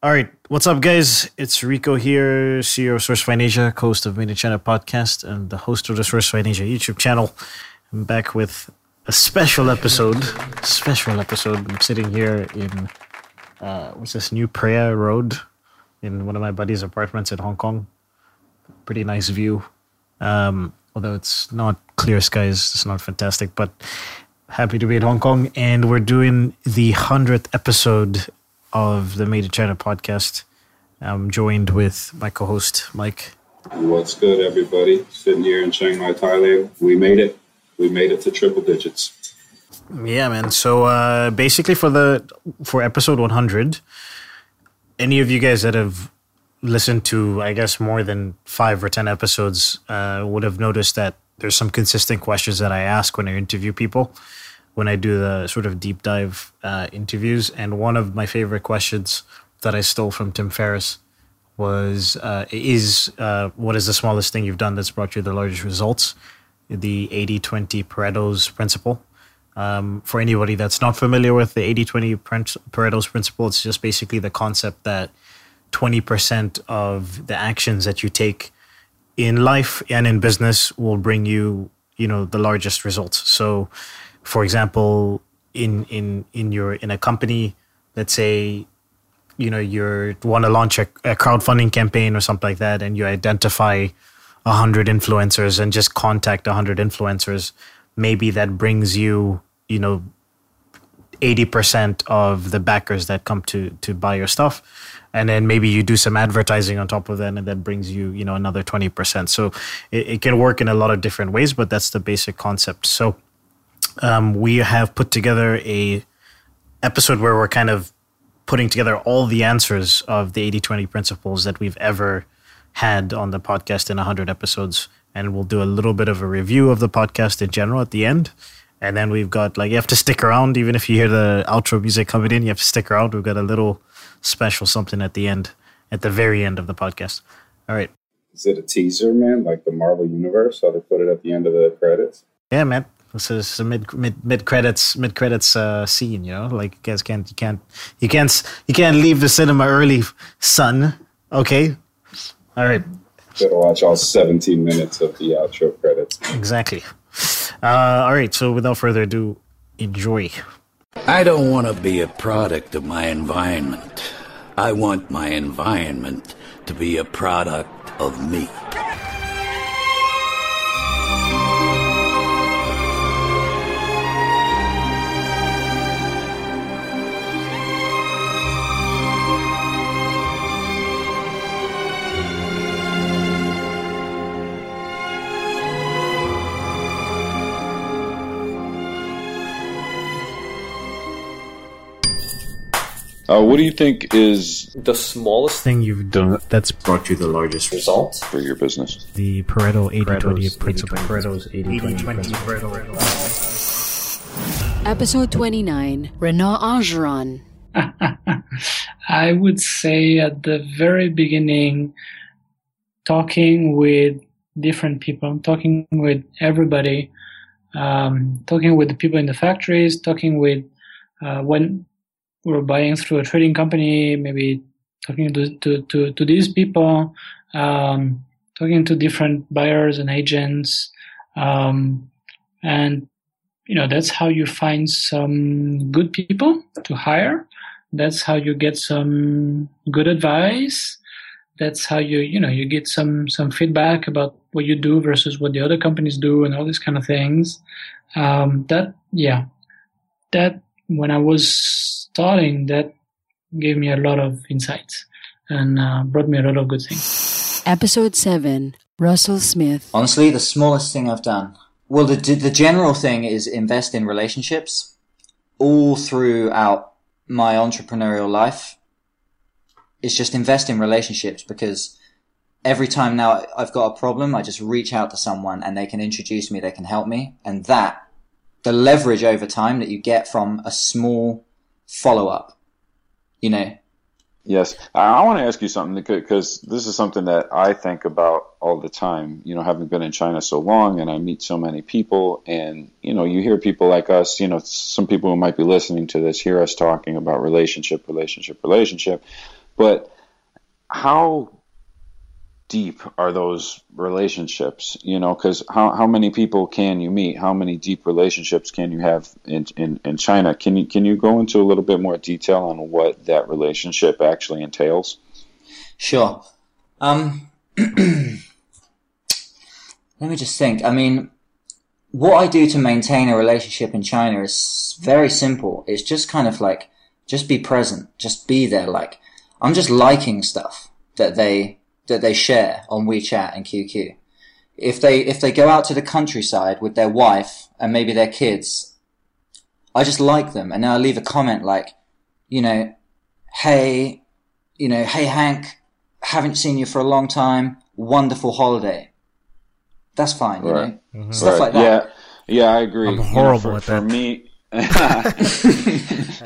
All right, what's up, guys? It's Rico here, CEO of Sourcefine Asia, host of in China podcast, and the host of the Sourcefine Asia YouTube channel. I'm back with a special episode. Special episode. I'm sitting here in uh, what's this New Prayer Road in one of my buddy's apartments in Hong Kong. Pretty nice view. Um, although it's not clear skies, it's not fantastic, but happy to be in Hong Kong. And we're doing the 100th episode of the Made in China podcast. I'm joined with my co host, Mike. What's good, everybody? Sitting here in Chiang Mai, Thailand. We made it. We made it to triple digits. Yeah, man. So uh, basically, for the for episode 100, any of you guys that have listened to, I guess, more than five or ten episodes, uh, would have noticed that there's some consistent questions that I ask when I interview people when I do the sort of deep dive uh, interviews. And one of my favorite questions that I stole from Tim Ferriss was uh, is uh, what is the smallest thing you've done that's brought you the largest results? The 80 20 Pareto's principle. Um, for anybody that's not familiar with the 80 20 Pareto's principle, it's just basically the concept that 20% of the actions that you take in life and in business will bring you, you know, the largest results. So, for example, in in in your in a company, let's say, you know, you want to launch a, a crowdfunding campaign or something like that, and you identify a hundred influencers and just contact a hundred influencers, maybe that brings you, you know, eighty percent of the backers that come to to buy your stuff. And then maybe you do some advertising on top of that and that brings you you know another 20% so it, it, can work in a lot of different ways but that's the basic concept. So um, we have put together a episode where we're kind of putting together all the answers of the 80-20 principles that we've ever had on the podcast in 100 episodes. And we'll do a little bit of a review of the podcast in general at the end. And then we've got like you have to stick around. Even if you hear the outro music coming in you have to stick around. We've got a little special something at the end at the very end of the podcast. All right. Is it a teaser man? Like the marvel universe? How they put it at the end of the credits? Yeah man this is a mid mid mid credits mid credits uh, scene. You know, like you guys can't you can't you can't you can't leave the cinema early, son. Okay, all right. Gotta watch all 17 minutes of the outro credits. Exactly. Uh, all right. So without further ado, enjoy. I don't want to be a product of my environment. I want my environment to be a product of me. Uh, what do you think is the smallest thing you've done that's brought you the largest result for your business? The Pareto 80-20 principle. Pareto's 80-20 Pareto. Episode 29, Renaud Angeron. I would say at the very beginning, talking with different people, talking with everybody, um, talking with the people in the factories, talking with uh, when we're buying through a trading company, maybe talking to to to, to these people, um, talking to different buyers and agents, um, and you know that's how you find some good people to hire. That's how you get some good advice. That's how you you know you get some some feedback about what you do versus what the other companies do and all these kind of things. Um, that yeah, that when I was starting, that gave me a lot of insights and uh, brought me a lot of good things. Episode 7 Russell Smith. Honestly, the smallest thing I've done. Well, the, the general thing is invest in relationships all throughout my entrepreneurial life. It's just invest in relationships because every time now I've got a problem, I just reach out to someone and they can introduce me, they can help me. And that, the leverage over time that you get from a small follow up. You know. Yes, I want to ask you something because this is something that I think about all the time. You know, having been in China so long, and I meet so many people, and you know, you hear people like us. You know, some people who might be listening to this hear us talking about relationship, relationship, relationship. But how deep are those relationships? You know, because how, how many people can you meet? How many deep relationships can you have in, in, in China? Can you can you go into a little bit more detail on what that relationship actually entails? Sure. Um, let me just think. I mean, what I do to maintain a relationship in China is very simple. It's just kind of like, just be present, just be there. Like, I'm just liking stuff that they, that they share on WeChat and QQ. If they, if they go out to the countryside with their wife and maybe their kids, I just like them. And then I leave a comment like, you know, hey, you know, hey Hank, haven't seen you for a long time. Wonderful holiday. That's fine, you Right. know, mm-hmm. stuff like that. Yeah, yeah, I agree. I'm You know, horrible for, at for me. I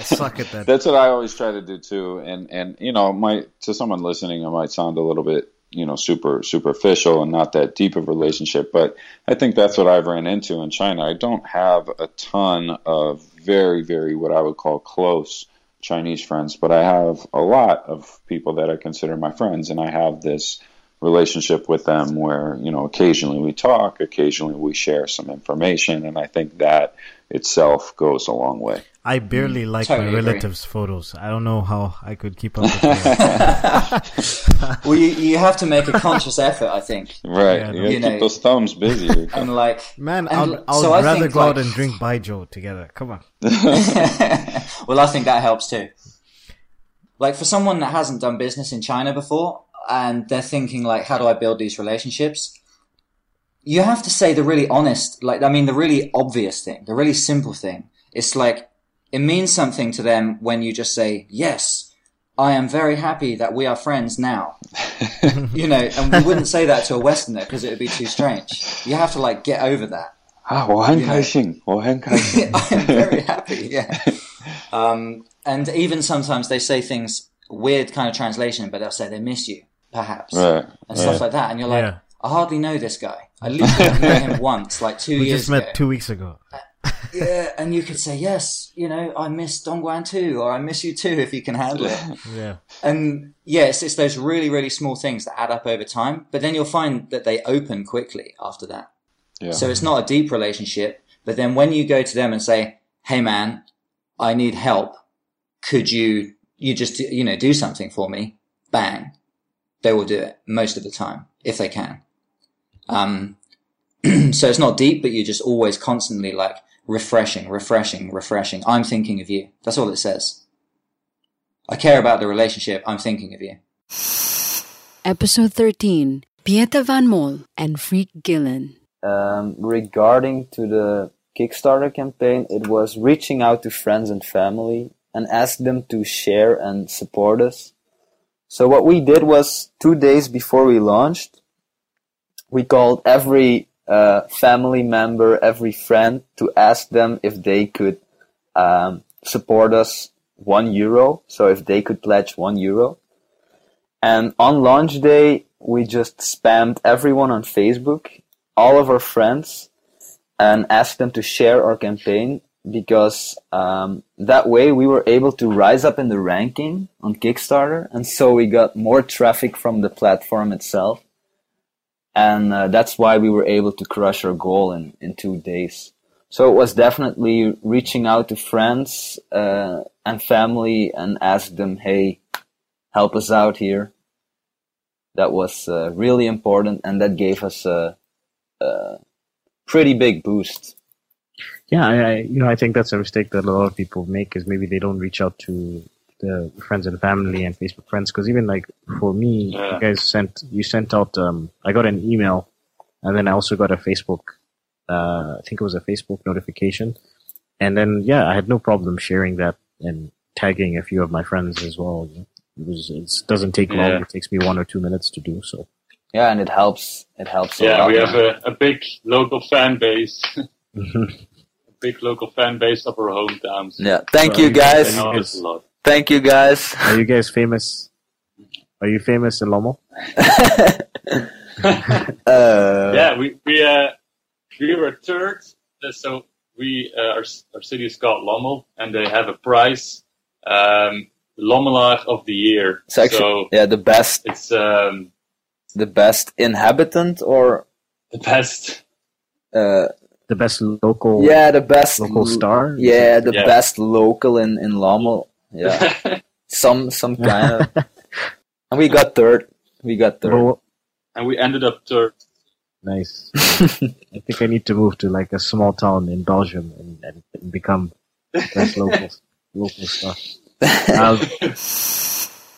suck at that. That's what I always try to do too. And and you know, my to someone listening, it might sound a little bit you know super superficial and not that deep of relationship, but I think that's what I've ran into in China. I don't have a ton of very very what I would call close Chinese friends, but I have a lot of people that I consider my friends, and I have this relationship with them where you know occasionally we talk, occasionally we share some information, and I think that itself goes a long way. I barely like totally my agree. relatives' photos. I don't know how I could keep up with that. Well, you, you have to make a conscious effort, I think. Right. Yeah, you no. gotta keep those thumbs busy. And like, Man, And I'd, I'd so I rather think, go out like- and drink Baijiu together. Come on. well, I think that helps too. Like for someone that hasn't done business in China before and they're thinking like, how do I build these relationships? You have to say the really honest, like, I mean, the really obvious thing, the really simple thing. It's like, it means something to them when you just say, yes, I am very happy that we are friends now. you know, and we wouldn't say that to a Westerner because it would be too strange. You have to like get over that. 啊，我很You know. 开心，我很开心。 I am very happy. Yeah. Um, and even sometimes they say things weird kind of translation, but they'll say they miss you, perhaps, Right. and stuff right. like that. And you're like, Yeah. I hardly know this guy. I literally met him once, like two We years We just met ago. two weeks ago. Uh, yeah, and you could say yes. You know, I miss Dongguan too, or I miss you too, if you can handle it. Yeah. And yes, it's, it's those really, really small things that add up over time. But then you'll find that they open quickly after that. Yeah. So it's not a deep relationship. But then when you go to them and say, Hey man, I need help. Could you, you just, you know, do something for me? Bang. They will do it most of the time if they can. Um, so it's not deep, but you're just always constantly like refreshing, refreshing, refreshing. I'm thinking of you. That's all it says. I care about the relationship. I'm thinking of you. Episode 13 Pieter Van Mol and Freek Gillen. um, regarding to the Kickstarter campaign, it was reaching out to friends and family and ask them to share and support us. So what we did was two days before we launched, we called every uh, family member, every friend to ask them if they could um, support us one euro. So if they could pledge one euro. And on launch day, we just spammed everyone on Facebook all of our friends and asked them to share our campaign because um, that way we were able to rise up in the ranking on Kickstarter, and so we got more traffic from the platform itself, and uh, that's why we were able to crush our goal in in two days. So it was definitely reaching out to friends uh, and family and ask them, "Hey, help us out here." That was uh, really important, and that gave us a uh, pretty big boost. Yeah, I, I you know I think that's a mistake that a lot of people make is maybe they don't reach out to the friends and family and Facebook friends because even like for me, Yeah. you guys sent you sent out um I got an email and then I also got a Facebook uh I think it was a Facebook notification and then yeah I had no problem sharing that and tagging a few of my friends as well. It was it doesn't take long; Yeah. it takes me one or two minutes to do so. Yeah, and it helps. It helps a Yeah, lot. we have a, a big local fan base. A big local fan base of our hometowns. Yeah, thank Well, you you guys. They know us a lot. Thank you guys. Are you guys famous? Are you famous in Lomo? Uh, yeah, we we uh, we were third. Uh, so we uh, our our city is called Lommel, and they have a prize um, Lomelaar of the year. It's actually so yeah the best it's um, the best inhabitant or the best. uh The best local. yeah the best local star? yeah the Yeah. best local in in Lommel yeah some some kind of and we got third we got third Well, and we ended up third. nice. I think I need to move to like a small town in Belgium and, and, and become best local local star. Um,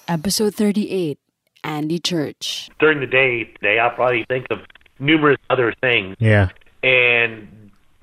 Episode 38 Andy Church. during the day today, I'll probably think of numerous other things, Yeah. And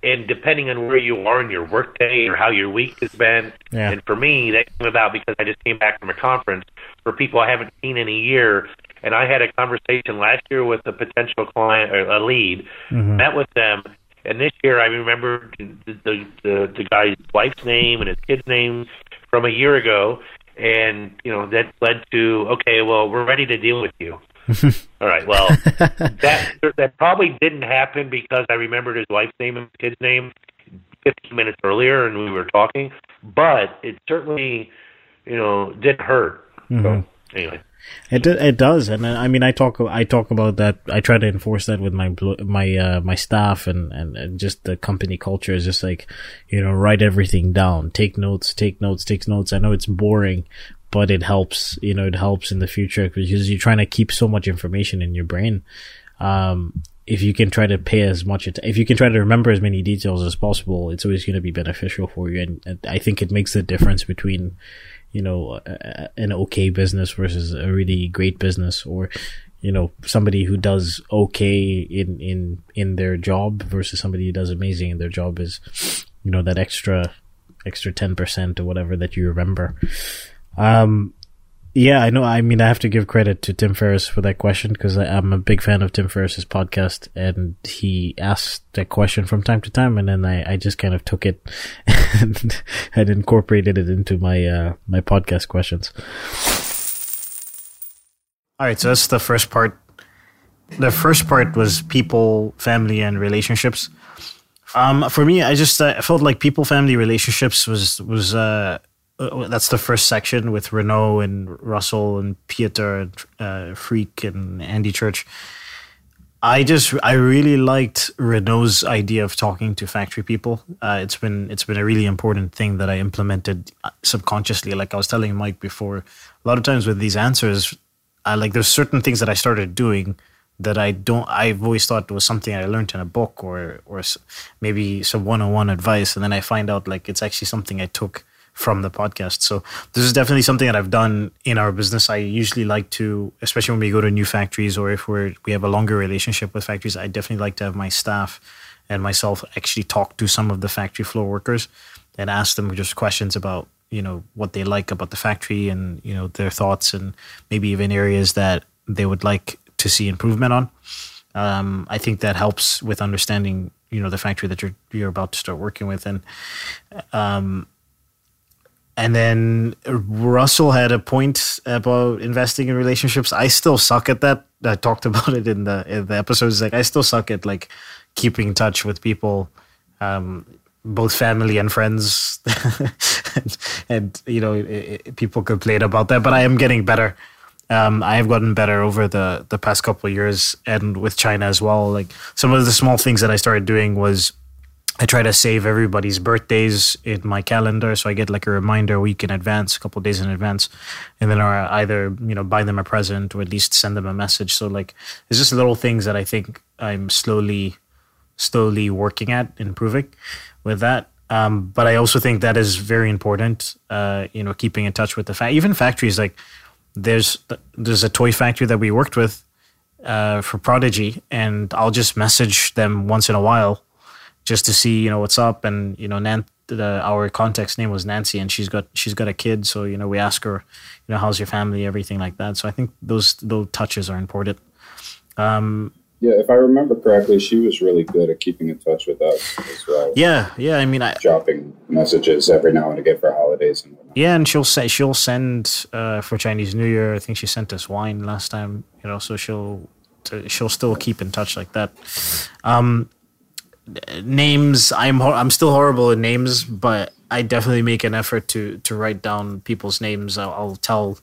and depending on where you are in your workday or how your week has been, Yeah. and for me, that came about because I just came back from a conference for people I haven't seen in a year, and I had a conversation last year with a potential client or a lead, Mhm. met with them, and this year I remembered the the, the the guy's wife's name and his kid's name from a year ago, and you know that led to okay, well we're ready to deal with you. All right. Well, that that probably didn't happen because I remembered his wife's name and his kid's name 15 minutes earlier, and we were talking. But it certainly, you know, didn't hurt. Mhm. So anyway, It do- it does, and I mean, I talk I talk about that. I try to enforce that with my my uh, my staff and, and and just the company culture is just like, you know, write everything down, take notes, take notes, take notes. I know it's boring, but it helps. You know, it helps in the future because you're trying to keep so much information in your brain. Um, if you can try to pay as much, att- if you can try to remember as many details as possible, it's always going to be beneficial for you. And, and I think it makes the difference between, you know, a- an okay business versus a really great business or, you know, somebody who does okay in, in, in their job versus somebody who does amazing in their job is, you know, that extra, extra 10% or whatever that you remember. Um, yeah, I know. I mean, I have to give credit to Tim Ferriss for that question because I'm a big fan of Tim Ferriss's podcast, and he asked that question from time to time, and then I, I just kind of took it and had incorporated it into my uh, my podcast questions. All right, so that's the first part. The first part was people, family, and relationships. Um, for me, I just uh, felt like people, family, relationships was was uh, uh, that's the first section with Renaud and Russell and Pieter and uh, Freek and Andy Church. I just I really liked Renaud's idea of talking to factory people. Uh, it's been it's been a really important thing that I implemented uh, subconsciously. Like I was telling Mike before, a lot of times with these answers, I like there's certain things that I started doing that I don't. I've always thought was something I learned in a book or or maybe some one on one advice, and then I find out like it's actually something I took from the podcast. So this is definitely something that I've done in our business. I usually like to, especially when we go to new factories or if we're we have a longer relationship with factories, I definitely like to have my staff and myself actually talk to some of the factory floor workers and ask them just questions about you know what they like about the factory and you know their thoughts and maybe even areas that they would like to see improvement on. Um, I think that helps with understanding you know the factory that you're you're about to start working with and um, and then Russell had a point about investing in relationships. I still suck at that. I talked about it in the in the episodes. Like I still suck at like keeping in touch with people, um, both family and friends, and, and you know i i people complain about that. But I am getting better. Um, I have gotten better over the the past couple of years, and with China as well. Like some of the small things that I started doing was I try to save everybody's birthdays in my calendar, so I get like a reminder a week in advance, a couple days in advance, and then I either you know buy them a present or at least send them a message. So like it's just little things that I think I'm slowly, slowly working at improving with that. Um, but I also think that is very important. Uh, you know, keeping in touch with the fact even factories like there's there's a toy factory that we worked with uh, for Prodigy, and I'll just message them once in a while just to see you know what's up. And you know Nan- the, our contact's name was Nancy and she's got she's got a kid. So you know we ask her you know how's your family everything like that. So I think those those touches are important. Um Yeah, if I remember correctly, she was really good at keeping in touch with us as well. yeah yeah I mean I Dropping messages every now and again for holidays and whatnot. yeah and she'll say she'll send uh for Chinese New Year I think she sent us wine last time you know so she'll to, she'll still keep in touch like that. Um names. I'm I'm still horrible at names, but I definitely make an effort to to write down people's names. I'll, I'll tell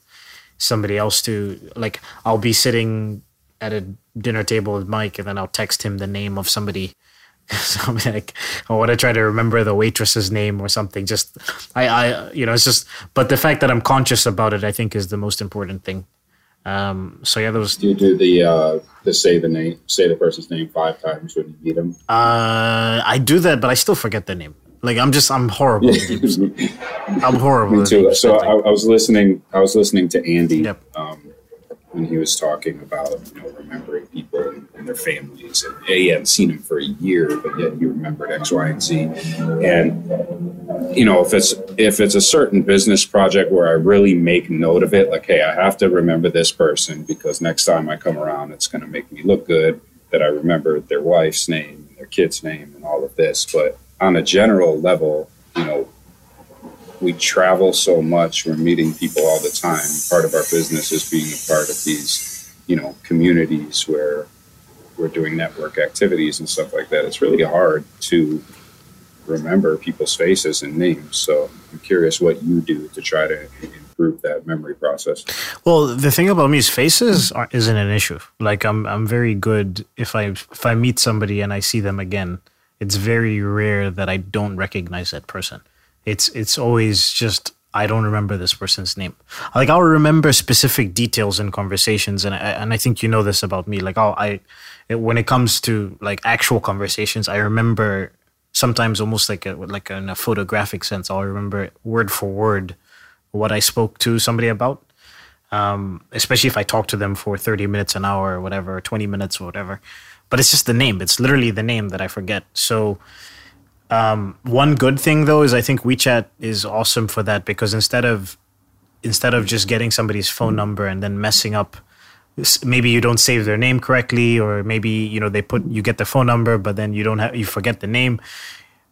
somebody else to like. I'll be sitting at a dinner table with Mike, and then I'll text him the name of somebody. so I'm like, I want to try to remember the waitress's name or something. Just I, I, you know, it's just. But the fact that I'm conscious about it, I think, is the most important thing. Um, so yeah, there was. Do you do the uh, the say the name, say the person's name five times when you meet them? Uh, I do that, but I still forget the name. Like I'm just I'm horrible. I'm horrible. Me too. So I, I was listening. I was listening to Andy Yep. um, when he was talking about you know remembering people and, and their families. And yeah, he hadn't seen them for a year, but yet he remembered X, Y, and Z. And you know, if it's if it's a certain business project where I really make note of it, like, hey, I have to remember this person because next time I come around, it's going to make me look good that I remember their wife's name, their kid's name, and all of this. But on a general level, you know, we travel so much. We're meeting people all the time. Part of our business is being a part of these, you know, communities where we're doing network activities and stuff like that. It's really hard to remember people's faces and names. So I'm curious what you do to try to improve that memory process. Well, the thing about me is faces isn't an issue. Like I'm I'm very good if I if I meet somebody and I see them again. It's very rare that I don't recognize that person. It's it's always just I don't remember this person's name. Like I'll remember specific details in conversations, and I, and I think you know this about me. Like I'll, I, when it comes to like actual conversations, I remember sometimes almost like a like in a photographic sense. I'll remember word for word what I spoke to somebody about. Um, especially if I talk to them for thirty minutes, an hour, or whatever, or twenty minutes, or whatever. But it's just the name. It's literally the name that I forget. So um, one good thing though is I think WeChat is awesome for that because instead of instead of just getting somebody's phone number and then messing up maybe you don't save their name correctly or maybe you know they put you get the phone number but then you don't have you forget the name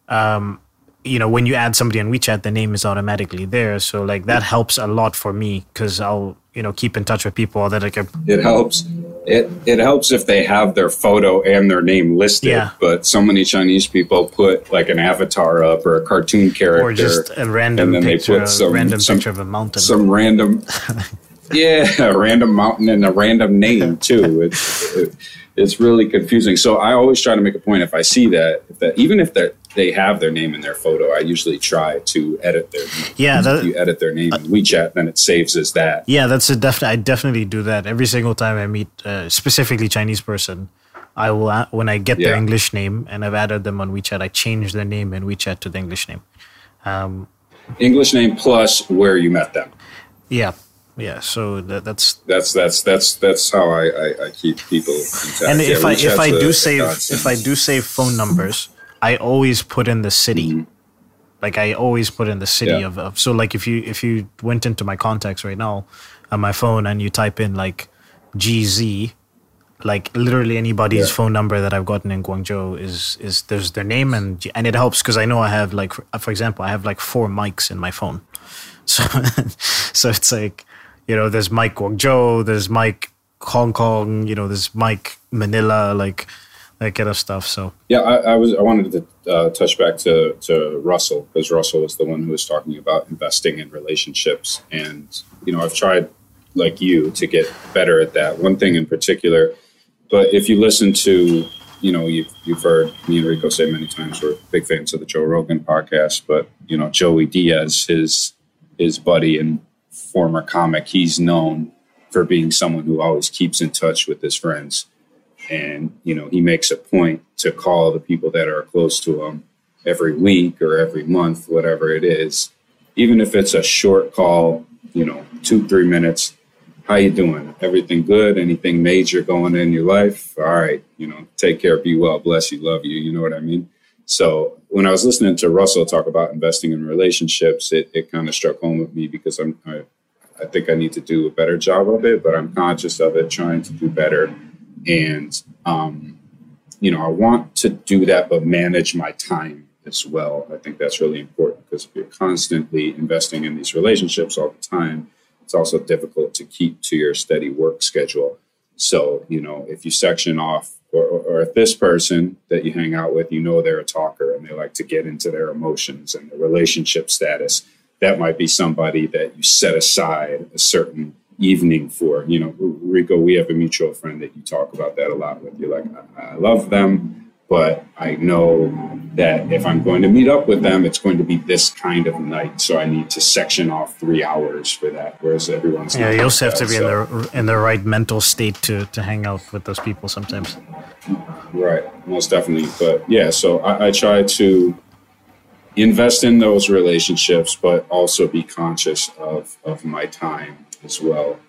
um, you know when you add somebody on WeChat the name is automatically there so like that helps a lot for me because I'll you know keep in touch with people that like It helps. It it helps if they have their photo and their name listed. Yeah. But so many Chinese people put like an avatar up or a cartoon character, or just a random and then picture they put some random some, picture of a mountain some random yeah a random mountain and a random name too it's it, it's really confusing so i always try to make a point if i see that if that even if they they have their name in their photo i usually try to edit their name Yeah, that- if you edit their name in wechat then it saves as that Yeah, that's a definite. I definitely do that every single time I meet uh, specifically Chinese person. I will when I get their English name and I've added them on WeChat. I change their name in WeChat to the English name. Um, english name plus where you met them yeah, yeah. So that, that's that's that's that's that's how i i, I keep people and Yeah, if I if I do save if I do save phone numbers, I always put in the city. Like I always put in the city Mm-hmm. Yeah. of, of so like if you if you went into my contacts right now on my phone and you type in like GZ, like literally anybody's Yeah. phone number that I've gotten in Guangzhou is is there's their name and and it helps because I know I have like for, for example I have like four Mikes in my phone, so so it's like you know there's Mike Guangzhou, there's Mike Hong Kong, you know there's Mike Manila, like that kind of stuff. So Yeah, I, I was. I wanted to uh, touch back to to Russell because Russell was the one who was talking about investing in relationships, and you know, I've tried like you to get better at that. One thing in particular, but if you listen to, you know, you've you've heard me and Rico say many times we're big fans of the Joe Rogan podcast, but you know, Joey Diaz, his his buddy and former comic, he's known for being someone who always keeps in touch with his friends. And you know he makes a point to call the people that are close to him every week or every month whatever it is even if it's a short call you know two three minutes. How you doing? Everything good? Anything major going in your life? All right you know take care be well bless you love you you know what i mean so when i was listening to russell talk about investing in relationships it, it kind of struck home with me because i'm I, I think i need to do a better job of it but i'm conscious of it trying to do better. And um, you know i want to do that but manage my time as well. I think that's really important because if you're constantly investing in these relationships all the time it's also difficult to keep to your steady work schedule. So, you know, if you section off, or, or if this person that you hang out with, you know they're a talker and they like to get into their emotions and their relationship status, that might be somebody that you set aside a certain evening for. You know, Rico, we have a mutual friend that you talk about that a lot with. You're like, I, I love them but I know that if I'm going to meet up with them, it's going to be this kind of night. So I need to section off three hours for that. Whereas everyone's yeah, you also have to be so- in the in the right mental state to to hang out with those people sometimes. Right, most definitely. But yeah, so I, I try to invest in those relationships, but also be conscious of of my time as well.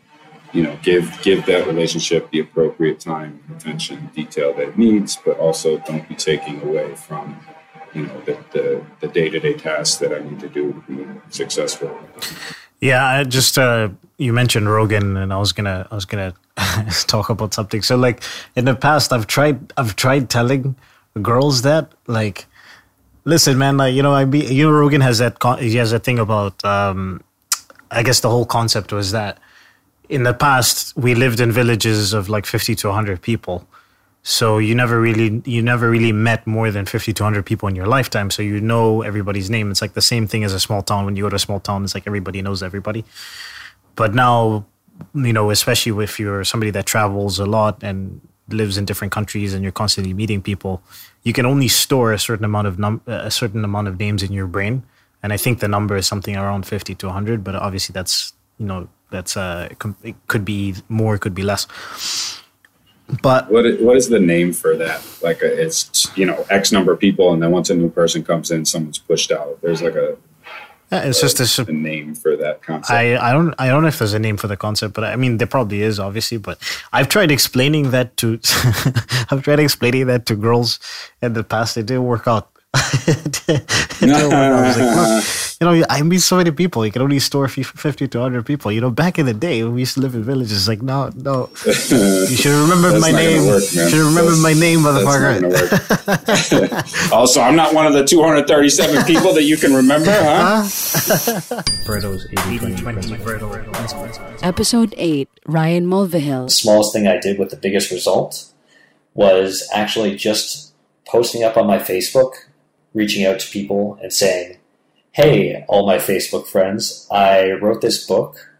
You know, give give that relationship the appropriate time, attention, detail that it needs, but also don't be taking away from you know the the, the day-to-day tasks that I need to do to be successful. Yeah, I just uh, you mentioned Rogan, and I was gonna I was gonna talk about something. So like in the past, I've tried I've tried telling girls that like, listen, man, like you know I be you know Rogan has that con- he has that thing about um, I guess the whole concept was that in the past we lived in villages of like fifty to hundred people. So you never really you never really met more than 50 to 100 people in your lifetime. So you know everybody's name. It's like the same thing as a small town. When you go to a small town it's like everybody knows everybody. But now you know especially if you're somebody that travels a lot and lives in different countries and you're constantly meeting people you can only store a certain amount of num- a certain amount of names in your brain. And i think the number is something around 50 to 100 but obviously that's you know that's uh com- it could be more it could be less but What is, what is the name for that? Like a, it's you know X number of people, and then once a new person comes in, someone's pushed out. There's like a Yeah, it's just a, a name for that concept. I, I don't I don't know if there's a name for the concept, but I mean there probably is obviously. But I've tried explaining that to I've tried explaining that to girls in the past. It didn't work out. It didn't work out. I was like, look, you know, I meet so many people. You can only store fifty to hundred people. You know, back in the day when we used to live in villages, like no, no, you should remember my name. work, you should remember That's- my name, motherfucker. also, I'm not one of the 237 people that you can remember, huh? Pareto's 80 Episode 8 Ryan Mulvihill. The smallest thing I did with the biggest result was actually just posting up on my Facebook, reaching out to people and saying, Hey, all my Facebook friends, I wrote this book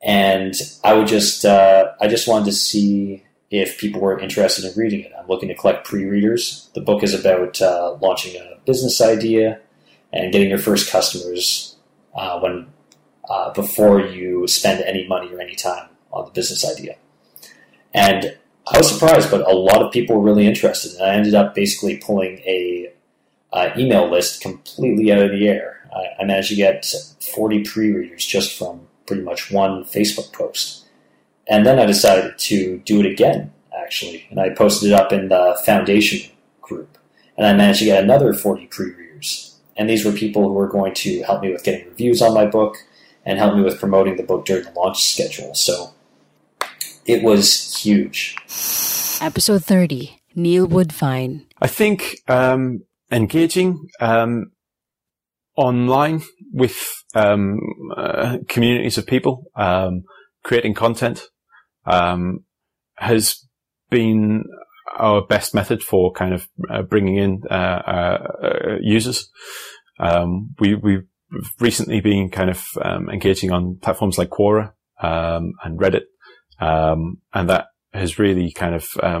and I would just, uh, I just wanted to see if people were interested in reading it. I'm looking to collect pre-readers. The book is about uh, launching a business idea and getting your first customers uh, when uh, before you spend any money or any time on the business idea. And I was surprised, but a lot of people were really interested, and I ended up basically pulling a uh, email list completely out of the air. I, I managed to get 40 pre-readers just from pretty much one Facebook post, and then I decided to do it again, actually, and I posted it up in the foundation group, and I managed to get another 40 pre-readers. And these were people who were going to help me with getting reviews on my book and help me with promoting the book during the launch schedule. So it was huge. Episode 30 Neil Woodfine. I think um, engaging um, online with um, uh, communities of people, um, creating content, um, has been our best method for kind of uh, bringing in uh, uh, users. Um, we we've recently been kind of um, engaging on platforms like Quora um, and Reddit, um, and that has really kind of uh,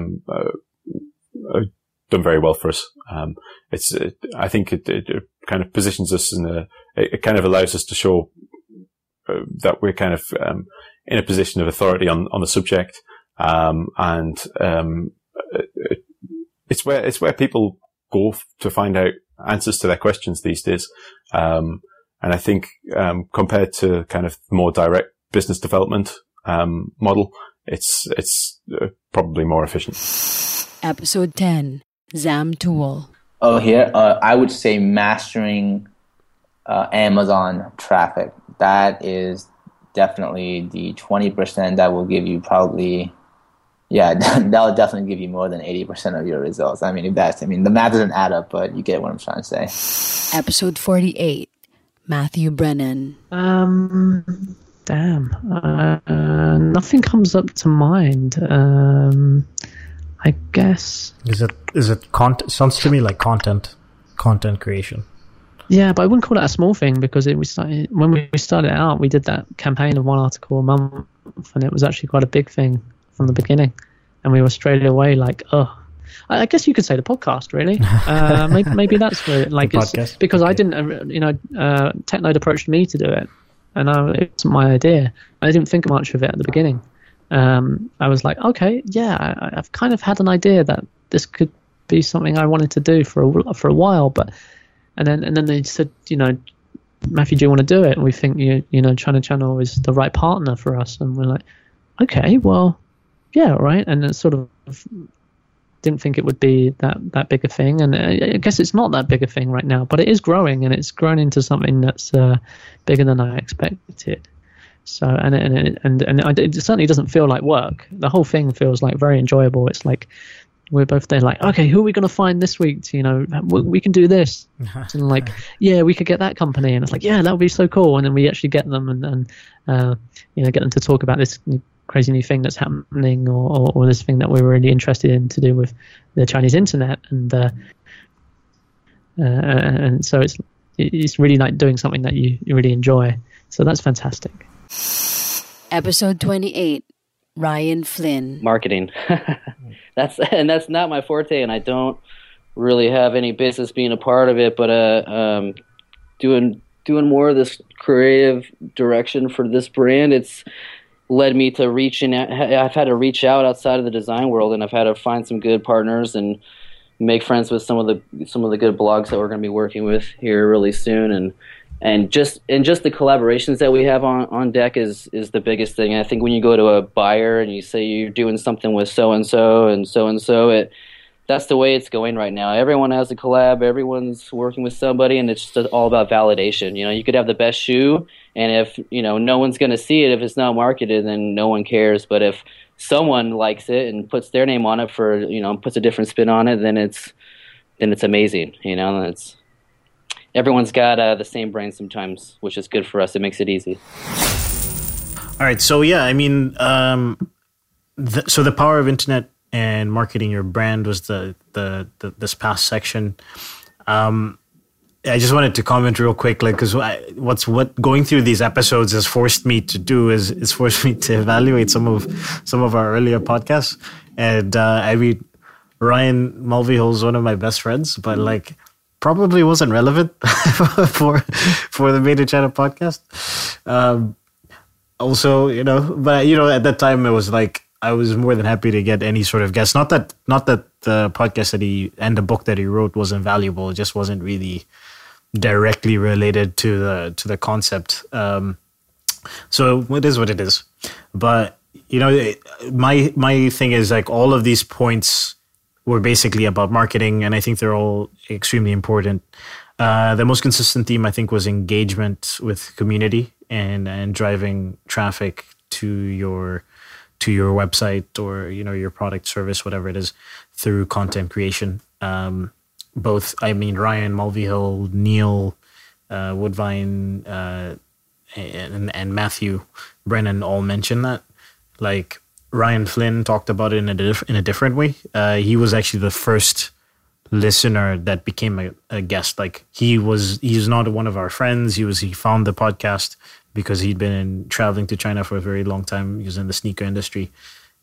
done very well for us. Um, it's, it, I think it, it, kind of positions us in a, it, kind of allows us to show uh, that we're kind of um, in a position of authority on, on the subject. Um, and, um, it, it's where, it's where people go f- to find out answers to their questions these days. Um, and I think, um, compared to kind of more direct business development, um, model, it's, it's uh, probably more efficient. Episode 10 Zam Tool. Oh, here uh, I would say mastering uh, Amazon traffic. That is definitely the twenty percent that will give you probably, yeah, that will definitely give you more than eighty percent of your results. I mean, if that's, I mean, the math doesn't add up, but you get what I'm trying to say. Episode 48 Matthew Brennan. Um, Damn, uh, uh, nothing comes up to mind. Um, I guess. Is it is it content? Sounds to me like content, content creation. Yeah, but I wouldn't call it a small thing because it was started, when we started out, we did that campaign of one article a month, and it was actually quite a big thing from the beginning, and we were straight away like, oh. I I guess you could say the podcast, really. Uh, maybe, maybe that's where, it, like, The it's, podcast, because I didn't, uh, you know, uh, Technode approached me to do it, and I, it wasn't my idea. I didn't think much of it at the beginning. Um, I was like, okay, yeah, I, I've kind of had an idea that this could be something I wanted to do for a, for a while, but and then and then they said, you know, Matthew, do you want to do it? And we think you you know China Channel is the right partner for us, and we're like, okay, well, yeah, right, and it sort of didn't think it would be that that big a thing, and I I guess it's not that big a thing right now, but it is growing, and it's grown into something that's uh, bigger than I expected. So and it- and and and it certainly doesn't feel like work. The whole thing feels like very enjoyable. It's like we're both there, like, okay, who are we going to find this week? To, you know, we, we can do this, and like, yeah, we could get that company, and it's like, yeah, that would be so cool. And then we actually get them, and and uh, you know, get them to talk about this crazy new thing that's happening, or, or or this thing that we're really interested in to do with the Chinese internet, and uh, uh, and so it's it's really like doing something that you, you really enjoy. So that's fantastic. Episode 28 Ryan Flynn. marketing. that's and that's not my forte, and I don't really have any business being a part of it. But uh, um, doing doing more of this creative direction for this brand, it's led me to reaching. out- I've had to reach out outside of the design world, and I've had to find some good partners and make friends with some of the some of the good blogs that we're going to be working with here really soon and and just and just the collaborations that we have on, on deck is is the biggest thing. I think when you go to a buyer and you say you're doing something with so and so and so and so, it that's the way it's going right now. Everyone has a collab, everyone's working with somebody, and it's just all about validation. You know, you could have the best shoe, and if you know no one's going to see it if it's not marketed, then no one cares. But if someone likes it and puts their name on it for you know puts a different spin on it, then it's then it's amazing. You know, it's everyone's got uh, the same brain sometimes, which is good for us. It makes it easy. All right, so yeah, I mean, um, the, so the power of internet and marketing your brand was the the, the this past section. Um, I just wanted to comment real quick, like, because what's what going through these episodes has forced me to do is it's forced me to evaluate some of some of our earlier podcasts, and uh, I mean, Ryan Mulvihill is one of my best friends, but like probably wasn't relevant for for the in China podcast. Um, also, you know, but you know, at that time it was like I was more than happy to get any sort of guest. Not that not that the podcast that he and the book that he wrote wasn't valuable. It just wasn't really directly related to the to the concept. Um, so it is what it is. But you know, it- my my thing is like all of these points were basically about marketing, and I think they're all extremely important. Uh, the most consistent theme, I think, was engagement with community and and driving traffic to your to your website or you know your product service whatever it is through content creation um, both i mean ryan mulvihill neil uh, woodvine uh, and, and matthew brennan all mentioned that like ryan flynn talked about it in a, diff- in a different way. Uh, he was actually the first listener that became a, a guest. Like he was he's not one of our friends. He was he found the podcast because he'd been in, traveling to china for a very long time. He was in the sneaker industry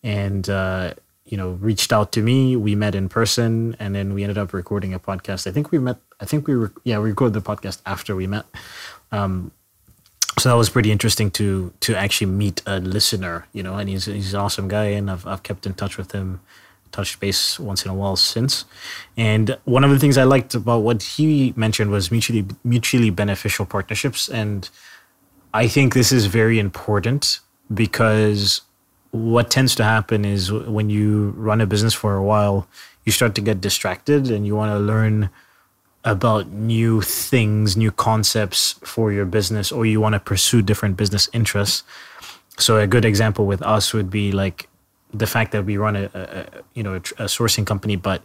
and uh, you know reached out to me. We met in person and then we ended up recording a podcast. I think we met i think we yeah we recorded the podcast after we met. Um, so that was pretty interesting to to actually meet a listener you know and he's he's an awesome guy and i've, I've kept in touch with him touched base once in a while since. And one of the things i liked about what he mentioned was mutually mutually beneficial partnerships and i think this is very important because what tends to happen is when you run a business for a while you start to get distracted and you want to learn about new things, new concepts for your business, or you want to pursue different business interests. So a good example with us would be like the fact that we run a, a you know a, a sourcing company, but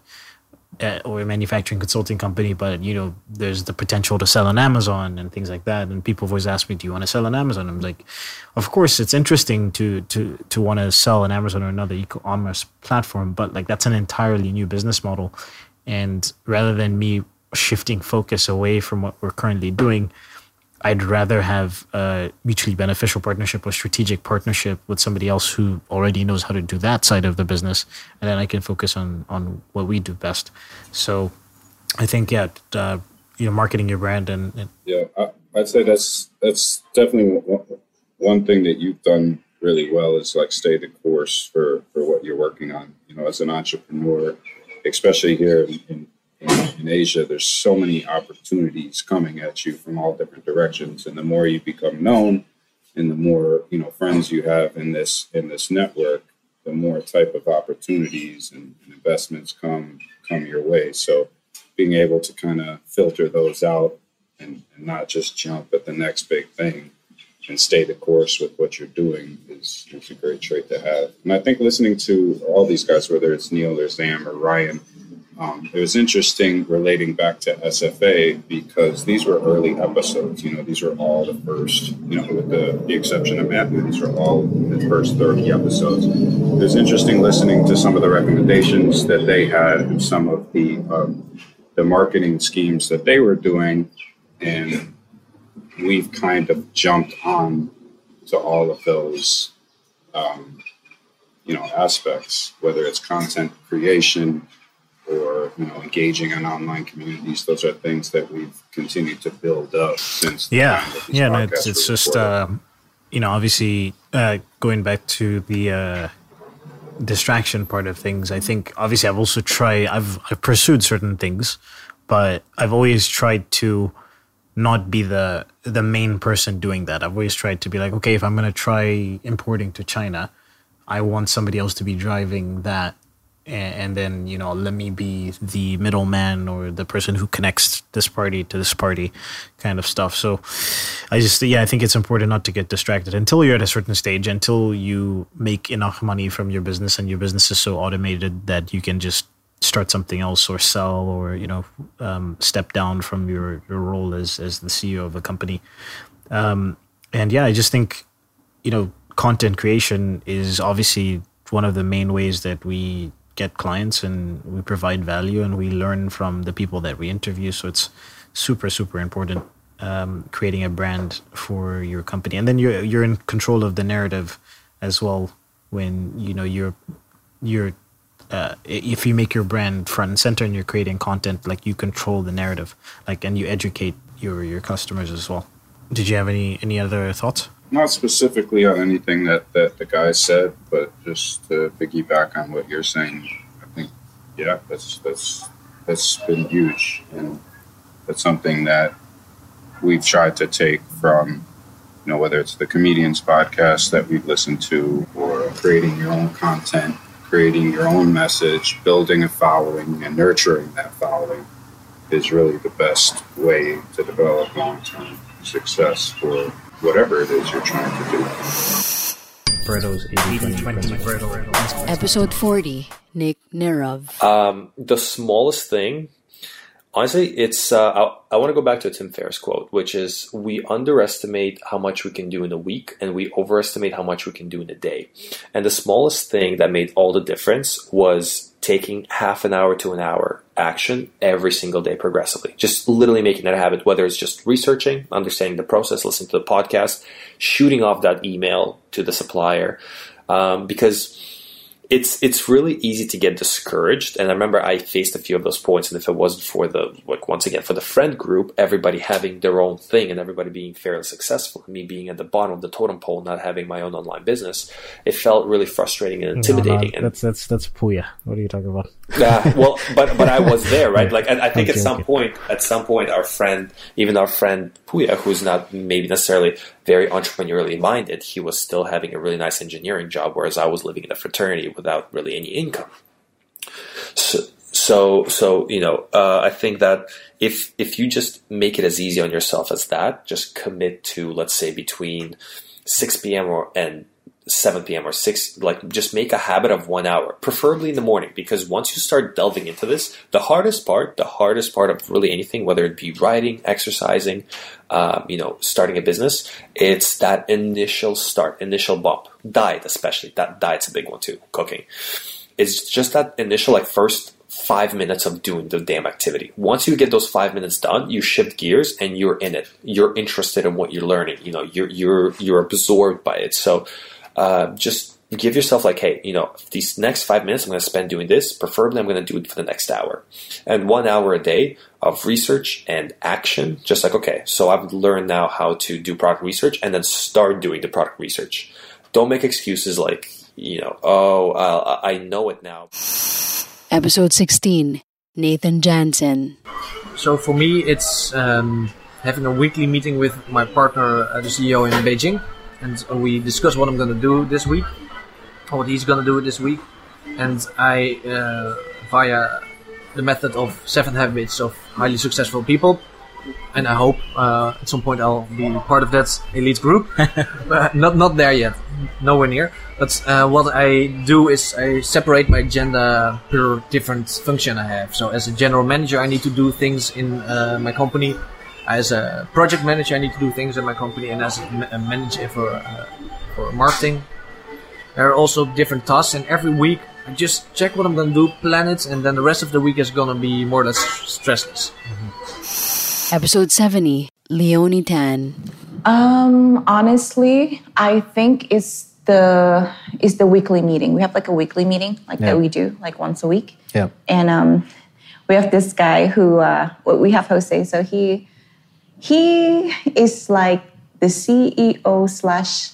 uh, or a manufacturing consulting company, but you know, there's the potential to sell on Amazon and things like that. And people have always asked me, "Do you want to sell on Amazon?" I'm like, "Of course, it's interesting to to to want to sell on Amazon or another e-commerce platform, but like that's an entirely new business model." And rather than me shifting focus away from what we're currently doing, I'd rather have a mutually beneficial partnership or strategic partnership with somebody else who already knows how to do that side of the business, and then I can focus on on what we do best. So, I think yeah, uh, you know, marketing your brand and, and Yeah, I, I'd say that's that's definitely one, one thing that you've done really well is like stay the course for for what you're working on. You know, as an entrepreneur, especially here in, in, in Asia, there's so many opportunities coming at you from all different directions, and the more you become known, and the more you know friends you have in this in this network, the more type of opportunities and, and investments come come your way. So being able to kind of filter those out and, and not just jump at the next big thing and stay the course with what you're doing is, is a great trait to have. And I think listening to all these guys, whether it's Neil or Sam or Ryan, um, it was interesting relating back to SFA because these were early episodes. You know, these were all the first, you know, with the, the exception of Matthew, these were all the first 30 episodes. It was interesting listening to some of the recommendations that they had and some of the um, the marketing schemes that they were doing, and we've kind of jumped on to all of those, um, you know, aspects, whether it's content creation or you know engaging in online communities. Those are things that we've continued to build up since. yeah, yeah, no, it's, it's just uh, you know, obviously uh, going back to the uh, distraction part of things. I think obviously I've also tried. I've I've pursued certain things, but I've always tried to not be the the main person doing that. I've always tried to be like, okay, if I'm going to try importing to China, I want somebody else to be driving that, and, then you know let me be the middleman or the person who connects this party to this party, kind of stuff. So, I just yeah, I think it's important not to get distracted until you're at a certain stage, until you make enough money from your business and your business is so automated that you can just start something else or sell or you know um, step down from your your role as as the CEO of a company. Um, and yeah, I just think you know content creation is obviously one of the main ways that we get clients and we provide value and we learn from the people that we interview. So it's super super important um, creating a brand for your company, and then you're you're in control of the narrative as well. When you know you're you're uh, if you make your brand front and center and you're creating content, like you control the narrative, like and you educate your your customers as well. Did you have any any other thoughts? Not specifically on anything that, that the guy said, but just to piggyback on what you're saying, I think, yeah, that's that's that's been huge, and that's something that we've tried to take from, you know, whether it's the comedians podcast that we've listened to, or creating your own content, creating your own message, building a following, and nurturing that following is really the best way to develop long-term success for whatever it is you're trying to do. Pareto's 80-20 Episode 40 Nick Nerov. Um, the smallest thing, honestly, it's. Uh, I, I want to go back to a Tim Ferriss quote, which is we underestimate how much we can do in a week and we overestimate how much we can do in a day. And the smallest thing that made all the difference was taking half an hour to an hour action every single day progressively. Just literally making that a habit, whether it's just researching, understanding the process, listening to the podcast, shooting off that email to the supplier. Um, because it's it's really easy to get discouraged and i remember i faced a few of those points and if it wasn't for the like once again for the friend group everybody having their own thing and everybody being fairly successful and me being at the bottom of the totem pole not having my own online business it felt really frustrating and intimidating and that's that's that's Puya. What are you talking about? yeah, well, but but I was there, right? Like, I, I think I'm at some joking. point, at some point, our friend, even our friend Puya, who's not maybe necessarily very entrepreneurially minded, he was still having a really nice engineering job, whereas I was living in a fraternity without really any income. So, so, so you know, uh, I think that if if you just make it as easy on yourself as that, just commit to let's say between 6 p.m. or and 7 p.m. or 6, like just make a habit of one hour, preferably in the morning, because once you start delving into this, the hardest part, the hardest part of really anything, whether it be writing, exercising, um, you know, starting a business, it's that initial start, initial bump. Diet, especially. That diet's a big one too, cooking. It's just that initial, like, first five minutes of doing the damn activity. Once you get those five minutes done, you shift gears and you're in it. You're interested in what you're learning. You know, you're you're you're absorbed by it. So uh, just give yourself like, hey, you know, these next five minutes I'm going to spend doing this. Preferably, I'm going to do it for the next hour, and one hour a day of research and action. Just like, okay, so I've learned now how to do product research, and then start doing the product research. Don't make excuses like, you know, oh, uh, I know it now. Episode 16 Nathan Jansen. So for me, it's um, having a weekly meeting with my partner, uh, the CEO in Beijing, and we discuss what I'm going to do this week, what he's going to do this week, and I, uh, via the method of seven habits of highly successful people, and I hope uh, at some point I'll be part of that elite group. but not not there yet, nowhere near. But uh, what I do is I separate my agenda per different function I have. So as a general manager, I need to do things in uh, my company. As a project manager, I need to do things in my company, and as a, a manager for uh, for marketing, there are also different tasks. And every week, I just check what I'm gonna do, plan it, and then the rest of the week is gonna be more or less stressless. Episode 70 Leonie Tan. Um, honestly, I think it's the is the weekly meeting. We have like a weekly meeting, like Yeah. that we do like once a week, Yeah. and um, we have this guy who uh, we have Jose. So he he is like the CEO slash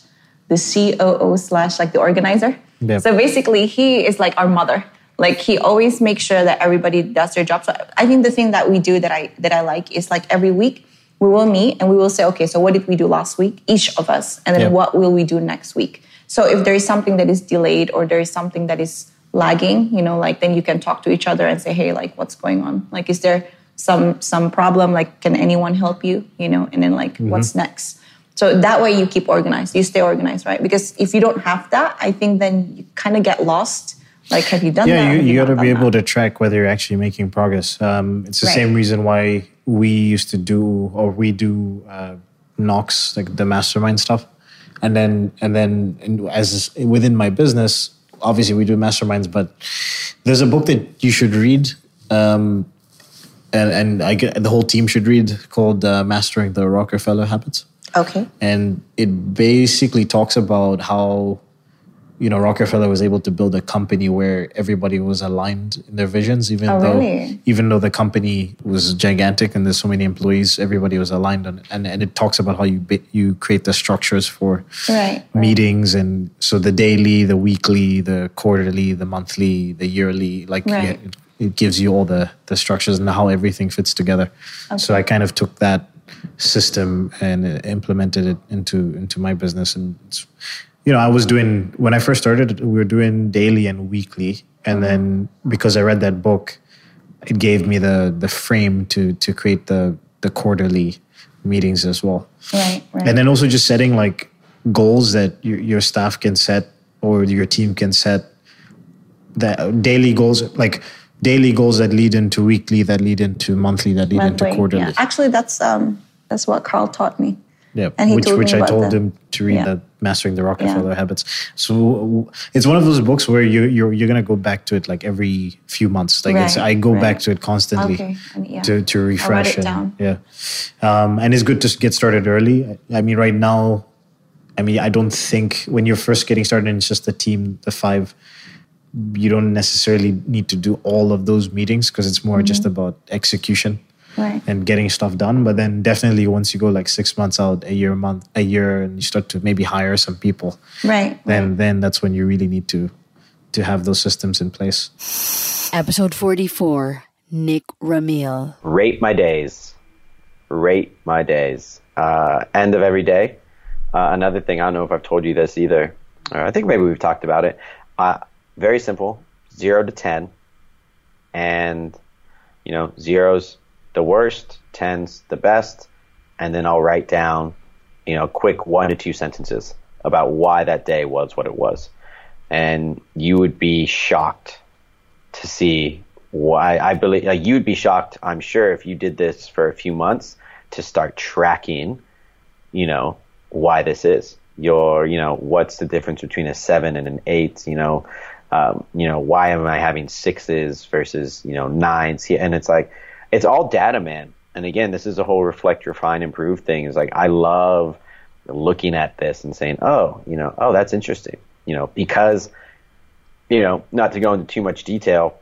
the COO slash like the organizer. Yep. So basically, he is like our mother. Like he always makes sure that everybody does their job. So I think the thing that we do that I that I like is like every week we will meet and we will say, okay, so what did we do last week, each of us, and then Yep. what will we do next week? So if there is something that is delayed or there is something that is lagging, you know, like then you can talk to each other and say, hey, like what's going on? Like is there some some problem? Like can anyone help you? You know, and then like Mhm. what's next? So that way you keep organized, you stay organized, right? Because if you don't have that, I think then you kind of get lost. Like, have you done that? yeah, Have you, you not got to be able to track whether you're actually making progress. Um, it's the Right. same reason why we used to do or we do uh, Knox, like the mastermind stuff, and then and then as within my business, obviously we do masterminds, but there's a book that you should read. Um, and, and I get, the whole team should read called uh, Mastering the Rockefeller Habits? Okay. and it basically talks about how you know Rockefeller was able to build a company where everybody was aligned in their visions, even Oh, though really? even though the company was gigantic and there's so many employees, everybody was aligned on it. And and it talks about how you you create the structures for Right. meetings and so the daily, the weekly, the quarterly, the monthly, the yearly, like Right. yeah, it, gives you all the the structures and how everything fits together. So I kind of took that system and implemented it into into my business. And it's, you know I was doing when I first started we were doing daily and weekly. And then mm-hmm. because I read that book it gave me the the frame to to create the the quarterly meetings as well. Right, right. and then also just setting like goals that your, your staff can set or your team can set. That daily goals like daily goals that lead into weekly that lead into monthly that lead into quarterly Yeah. Actually, that's um, that's what Carl taught me. yeah, And he which told which me I told that. him to read Yeah. the Mastering the Rockefeller Habits. So it's one of those books where you you're you're gonna go back to it like every few months. Like Right, I go right. back to it constantly Okay, and yeah. to to refresh it and down. yeah, um, and it's good to get started early. I mean, right now, I mean, I don't think when you're first getting started and it's just the team, the five, you don't necessarily need to do all of those meetings because it's more just Mhm. about execution Right. and getting stuff done. But then definitely once you go like six months out, a year, a month, a year, and you start to maybe hire some people, Right. then then that's when you really need to to have those systems in place. Episode 44 Nick Ramil. rate my days. Rate my days. Uh, end of every day. Uh, another thing, I don't know if I've told you this either. Or I think maybe we've talked about it. Uh, very simple, zero to ten, and you know, zeros the worst, tens the best, and then I'll write down, you know, quick one to two sentences about why that day was what it was. And you would be shocked to see why I believe like you'd be shocked, I'm sure, if you did this for a few months to start tracking, you know, why this is. Your, you know, what's the difference between a seven and an eight? You know, um, you know, why am I having sixes versus you know nines? And it's like, it's all data, man. And again, this is a whole reflect, refine, improve thing. Is like I love looking at this and saying, oh, you know, oh, that's interesting. You know, because, you know, not to go into too much detail,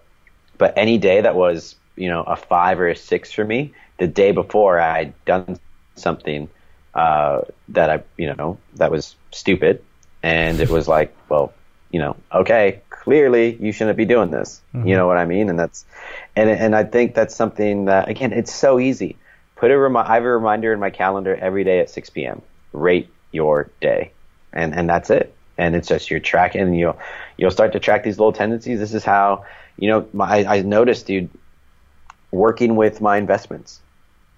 but any day that was, you know, a five or a six for me, the day before I'd done something uh, that I, you know, that was stupid, and it was like, well, you know, okay, clearly you shouldn't be doing this. Mm-hmm. You know what I mean? And that's, and and I think that's something that again, it's so easy. Put a remi- I have a reminder in my calendar every day at 6 p.m. Rate your day, and and that's it. And it's just you're tracking, and you'll you'll start to track these little tendencies. This is how you know, my, I noticed, dude, working with my investments,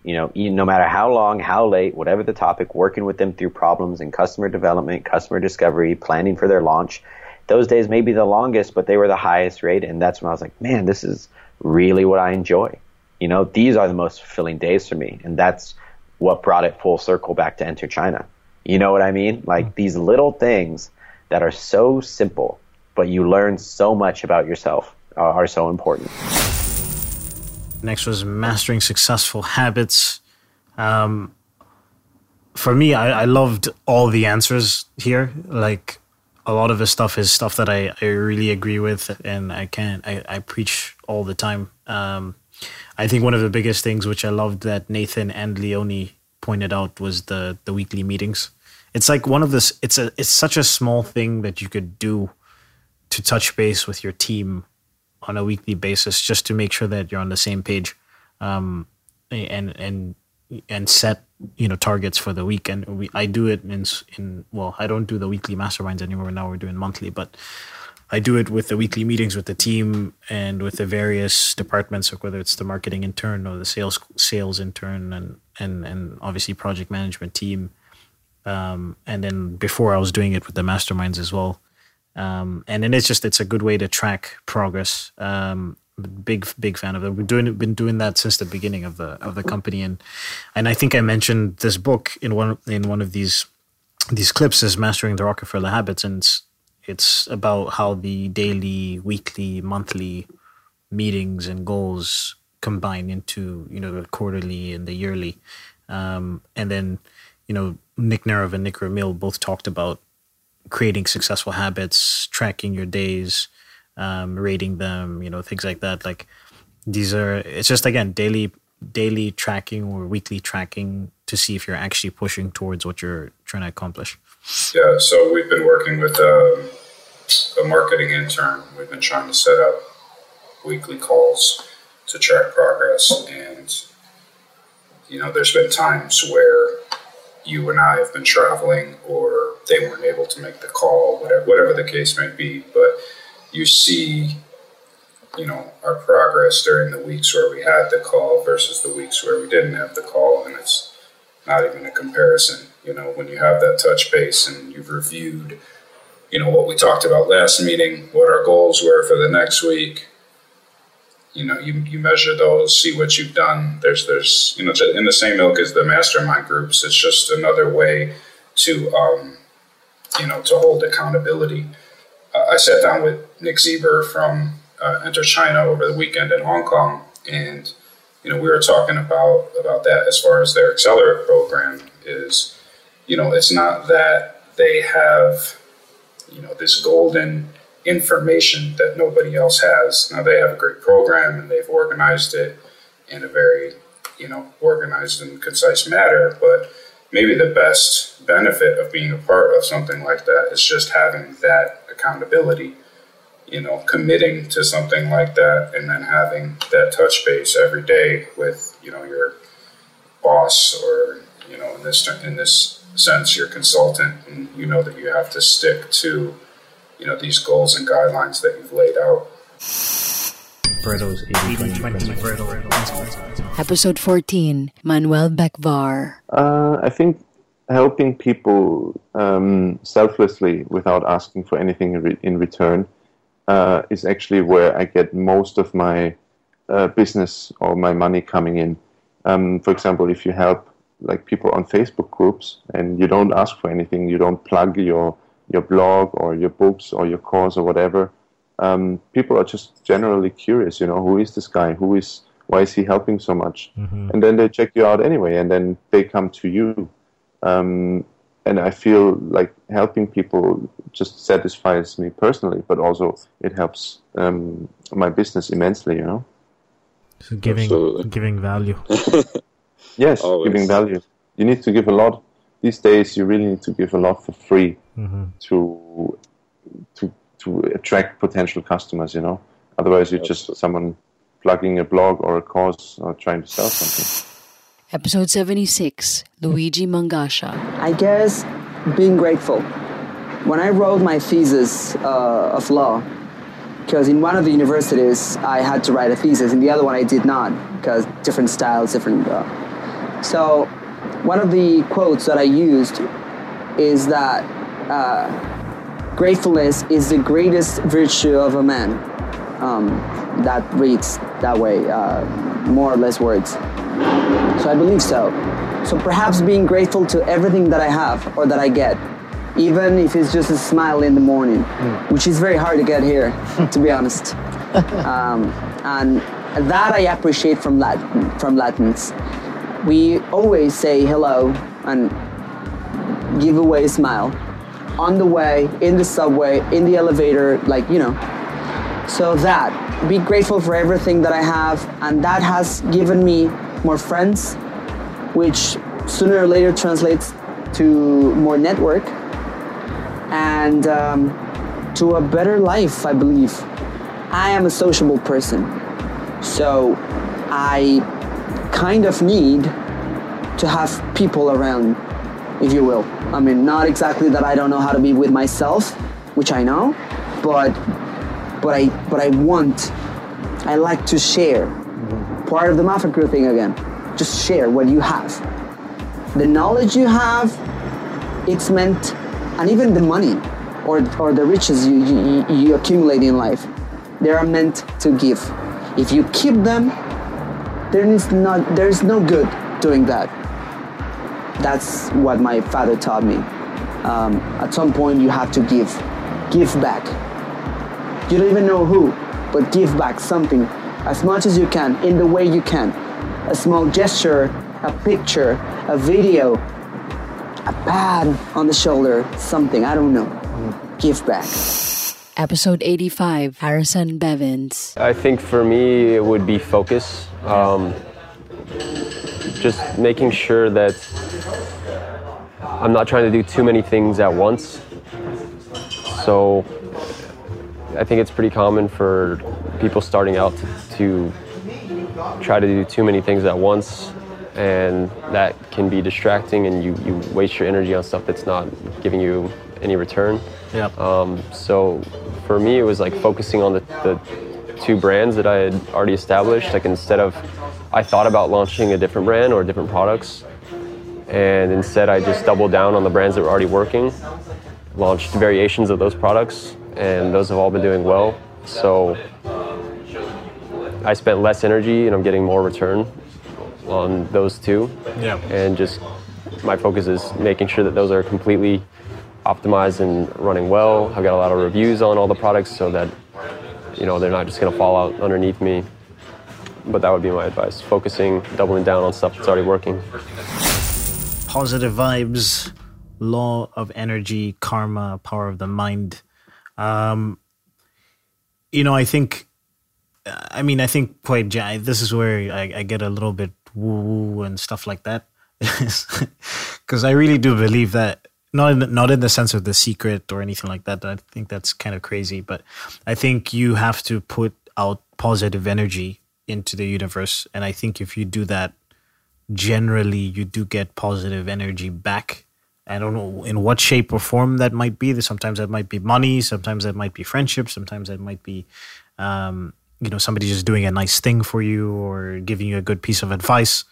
you know, no matter how long, how late, whatever the topic, working with them through problems in customer development, customer discovery, planning for their launch. Those days may be the longest, but they were the highest rate. And that's when I was like, man, this is really what I enjoy. You know, these are the most fulfilling days for me. And that's what brought it full circle back to enter China. You know what I mean? Like mm-hmm. these little things that are so simple, but you learn so much about yourself uh, are so important. Next was mastering successful habits. Um, for me, I, I loved all the answers here. Like a lot of his stuff is stuff that I, I really agree with, and I can't. I, I preach all the time. Um, I think one of the biggest things which I loved that Nathan and Leonie pointed out was the the weekly meetings. It's like one of this. It's a. It's such a small thing that you could do to touch base with your team on a weekly basis just to make sure that you're on the same page um, and and and set you know targets for the week. And we I do it in in well I don't do the weekly masterminds anymore. Now we're doing monthly but I do it with the weekly meetings with the team and with the various departments like whether it's the marketing intern or the sales sales intern and and and obviously project management team. Um, and then before I was doing it with the masterminds as well. Um, and then it's just it's a good way to track progress. Um, big big fan of it. We've doing been doing that since the beginning of the of the company, and and I think I mentioned this book in one in one of these these clips is mastering the Rockefeller habits, and it's, it's about how the daily, weekly, monthly meetings and goals combine into you know the quarterly and the yearly, um, and then you know Nick Nerov and Nick Ramil both talked about creating successful habits, tracking your days, um, rating them, you know, things like that. Like these are, it's just again daily, daily tracking or weekly tracking to see if you're actually pushing towards what you're trying to accomplish. Yeah. So we've been working with a, um, a marketing intern. We've been trying to set up weekly calls to track progress, and you know, there's been times where you and I have been traveling or they weren't able to make the call, whatever, whatever the case may be. But you see, you know, our progress during the weeks where we had the call versus the weeks where we didn't have the call. And it's not even a comparison. You know, when you have that touch base and you've reviewed, you know, what we talked about last meeting, what our goals were for the next week, you know you, you measure those see what you've done there's there's you know in the same ilk as the mastermind groups it's just another way to um, you know to hold accountability uh, i sat down with nick zeber from uh, enter china over the weekend in hong kong and you know we were talking about about that as far as their accelerate program is you know it's not that they have you know this golden information that nobody else has. Now they have a great program and they've organized it in a very, you know, organized and concise manner. But maybe the best benefit of being a part of something like that is just having that accountability. You know, committing to something like that and then having that touch base every day with, you know, your boss or, you know, in this in this sense, your consultant, and you know that you have to stick to you know these goals and guidelines that you've laid out. Episode 14 Manuel Becvar. Uh, I think helping people um, selflessly without asking for anything in, re- in return uh, is actually where I get most of my uh, business or my money coming in. Um, for example, if you help like people on Facebook groups and you don't ask for anything, you don't plug your your blog or your books or your course or whatever. Um, people are just generally curious. You know, who is this guy? Who is why is he helping so much? Mhm. And then they check you out anyway, and then they come to you. Um, and I feel like helping people just satisfies me personally, but also it helps um, my business immensely. You know. So giving Absolutely. giving value. Yes, Always. giving value. You need to give a lot. These days, you really need to give a lot for free Mhm. to to to attract potential customers. You know, otherwise you're just someone plugging a blog or a course or trying to sell something. Episode 76 Luigi Mangasha. I guess being grateful. When I wrote my thesis uh, of law, because in one of the universities I had to write a thesis, in the other one I did not, because different styles, different. Uh, so, one of the quotes that I used is that uh, gratefulness is the greatest virtue of a man. Um, that reads that way, uh, more or less words. So I believe so. So perhaps being grateful to everything that I have or that I get, even if it's just a smile in the morning, which is very hard to get here, to be honest. um, and that I appreciate from Latin, from Latins. We always say hello and give away a smile on the way, in the subway, in the elevator, like you know. So that be grateful for everything that I have, and that has given me more friends, which sooner or later translates to more network and um, to a better life, I believe. I am a sociable person, so I kind of need to have people around, if you will. I mean, not exactly that I don't know how to be with myself, which I know, but but I but I want, I like to share. Part of the Mafia Crew thing again. Just share what you have. The knowledge you have, it's meant, and even the money or, or the riches you, you, you accumulate in life, they are meant to give. If you keep them, there is not there's no good doing that. That's what my father taught me. Um, at some point, you have to give, give back. You don't even know who, but give back something as much as you can in the way you can. A small gesture, a picture, a video, a pat on the shoulder, something, I don't know. Give back. Episode 85 Harrison Bevins. I think for me it would be focus. Um, just making sure that I'm not trying to do too many things at once. So I think it's pretty common for people starting out to, to try to do too many things at once and that can be distracting and you, you waste your energy on stuff that's not giving you any return. Yeah. Um, so for me, it was like focusing on the, the two brands that I had already established. Like instead of, I thought about launching a different brand or different products, and instead I just doubled down on the brands that were already working, launched variations of those products, and those have all been doing well. So I spent less energy and I'm getting more return on those two. Yeah. And just my focus is making sure that those are completely optimized and running well. I've got a lot of reviews on all the products so that you know they're not just going to fall out underneath me. But that would be my advice: focusing, doubling down on stuff that's already working. positive vibes, law of energy, karma, power of the mind. Um, you know, I think, I mean, I think quite, this is where I, I get a little bit woo woo and stuff like that. Because I really do believe that, not in, not in the sense of the secret or anything like that. I think that's kind of crazy, but I think you have to put out positive energy into the universe. And I think if you do that, generally you do get positive energy back. I don't know in what shape or form that might be. Sometimes that might be money. Sometimes that might be friendship. Sometimes that might be, um, you know, somebody just doing a nice thing for you or giving you a good piece of advice.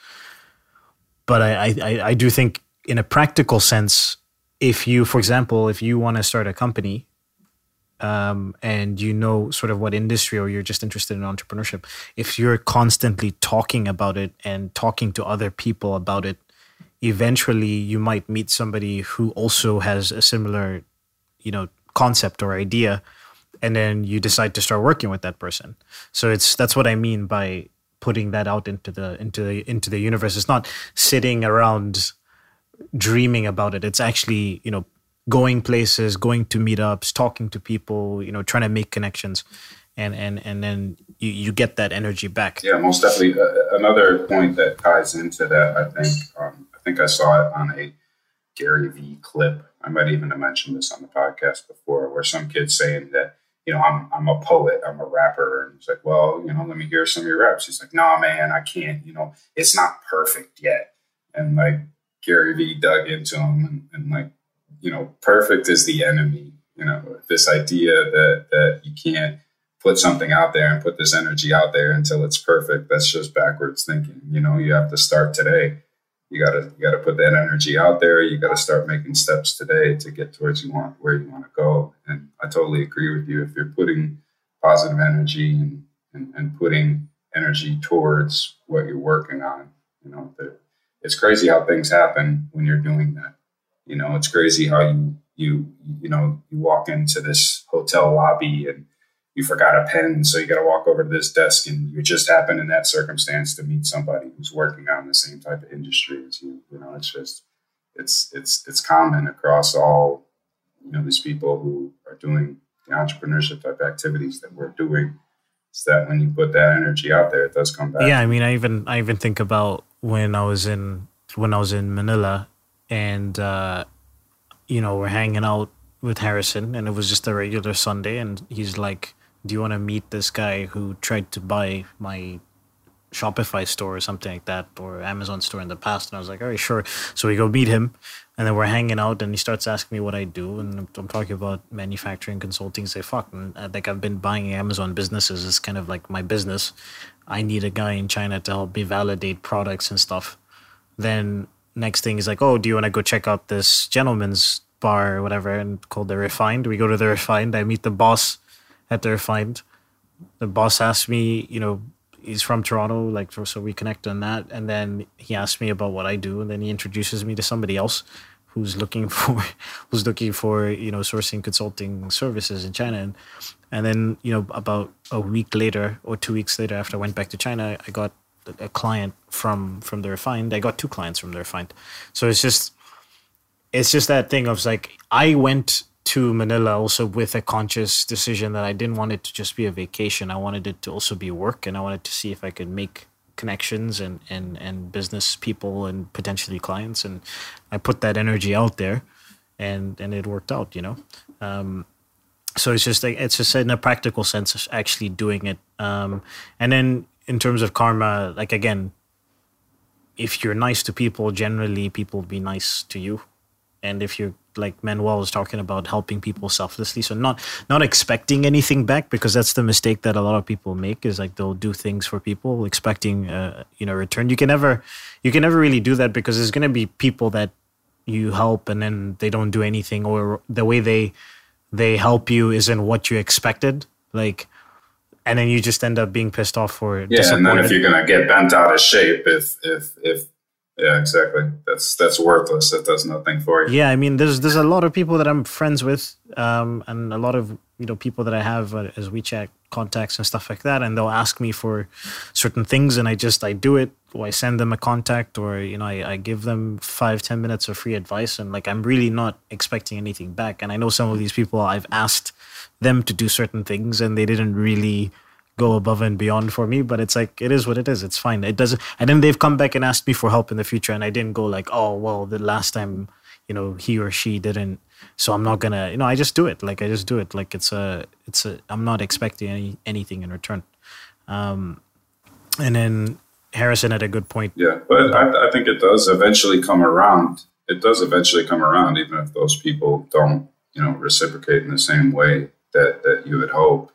But I, I, I- do think in a practical sense, if you, for example, if you want to start a company um, and you know sort of what industry or you're just interested in entrepreneurship, if you're constantly talking about it and talking to other people about it, eventually you might meet somebody who also has a similar, you know, concept or idea, and then you decide to start working with that person. So it's that's what I mean by putting that out into the into the into the universe. It's not sitting around dreaming about it. It's actually you know going places, going to meetups, talking to people, you know, trying to make connections, and and and then you, you get that energy back. Yeah, most definitely. Uh, another point that ties into that, I think, um, think I saw it on a Gary Vee clip. I might even have mentioned this on the podcast before, where some kid's saying that, you know, I'm I'm a poet, I'm a rapper, and he's like, well, you know, let me hear some of your raps. He's like, nah, man, I can't. You know, it's not perfect yet. And like Gary Vee dug into him and, and like you know, perfect is the enemy. You know, this idea that that you can't put something out there and put this energy out there until it's perfect. That's just backwards thinking. You know, you have to start today. You gotta you gotta put that energy out there. You gotta start making steps today to get towards you want where you want to go. And I totally agree with you. If you're putting positive energy and, and, and putting energy towards what you're working on, you know, it's crazy how things happen when you're doing that. You know, it's crazy how you you you know you walk into this hotel lobby and you forgot a pen, so you got to walk over to this desk, and you just happen in that circumstance to meet somebody who's working on the same type of industry as you. You know, it's just it's it's it's common across all you know these people who are doing the entrepreneurship type activities that we're doing. It's that when you put that energy out there, it does come back. Yeah, I mean, I even I even think about when I was in when I was in Manila and uh, you know we're hanging out with Harrison, and it was just a regular Sunday, and he's like, "Do you want to meet this guy who tried to buy my Shopify store or something like that, or Amazon store in the past?" And I was like, "All right, sure." So we go meet him, and then we're hanging out, and he starts asking me what I do, and I'm talking about manufacturing consulting. Say, "Fuck," and uh, like I've been buying Amazon businesses. It's kind of like my business. I need a guy in China to help me validate products and stuff. Then next thing is like, oh, do you want to go check out this gentleman's bar or whatever and called the Refined? We go to the Refined. I meet the boss at their Refined. The boss asks me, you know, he's from Toronto, like so we connect on that. And then he asks me about what I do, and then he introduces me to somebody else who's looking for who's looking for you know sourcing consulting services in China. And and then you know about a week later or two weeks later, after I went back to China, I got a client from from the refined. I got two clients from the refined. So it's just it's just that thing of like I went to Manila also with a conscious decision that I didn't want it to just be a vacation. I wanted it to also be work and I wanted to see if I could make connections and and and business people and potentially clients and I put that energy out there and and it worked out, you know. Um, so it's just like it's just in a practical sense actually doing it um, and then in terms of karma, like again, if you're nice to people, generally people will be nice to you. And if you're like Manuel was talking about helping people selflessly, so not not expecting anything back because that's the mistake that a lot of people make is like they'll do things for people expecting uh, you know return. You can never you can never really do that because there's gonna be people that you help and then they don't do anything or the way they they help you isn't what you expected. Like and then you just end up being pissed off for it. Yeah, and then if you're gonna get bent out of shape, if if if yeah, exactly, that's that's worthless. That does nothing for you. Yeah, I mean, there's there's a lot of people that I'm friends with, um, and a lot of you know people that I have uh, as WeChat contacts and stuff like that, and they'll ask me for certain things, and I just I do it, or I send them a contact, or you know I, I give them five ten minutes of free advice, and like I'm really not expecting anything back. And I know some of these people I've asked them to do certain things and they didn't really go above and beyond for me but it's like it is what it is. It's fine. It doesn't and then they've come back and asked me for help in the future and i didn't go like oh well the last time you know he or she didn't so i'm not gonna you know i just do it. Like i just do it. Like it's a it's a i'm not expecting any anything in return. Um and then harrison had a good point. Yeah but I, I think it does eventually come around. It does eventually come around even if those people don't you know reciprocate in the same way that that you would hope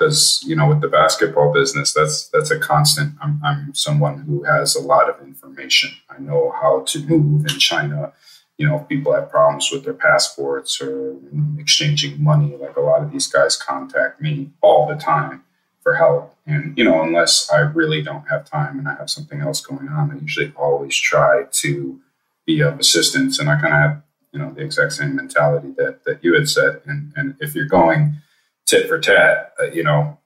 because you know with the basketball business that's that's a constant I'm, I'm someone who has a lot of information i know how to move in china you know, if people have problems with their passports or exchanging money, like a lot of these guys contact me all the time for help. And, you know, unless I really don't have time and I have something else going on, I usually always try to be of assistance. And I kind of have, you know, the exact same mentality that, that you had said. And, and if you're going tit for tat, uh, you know,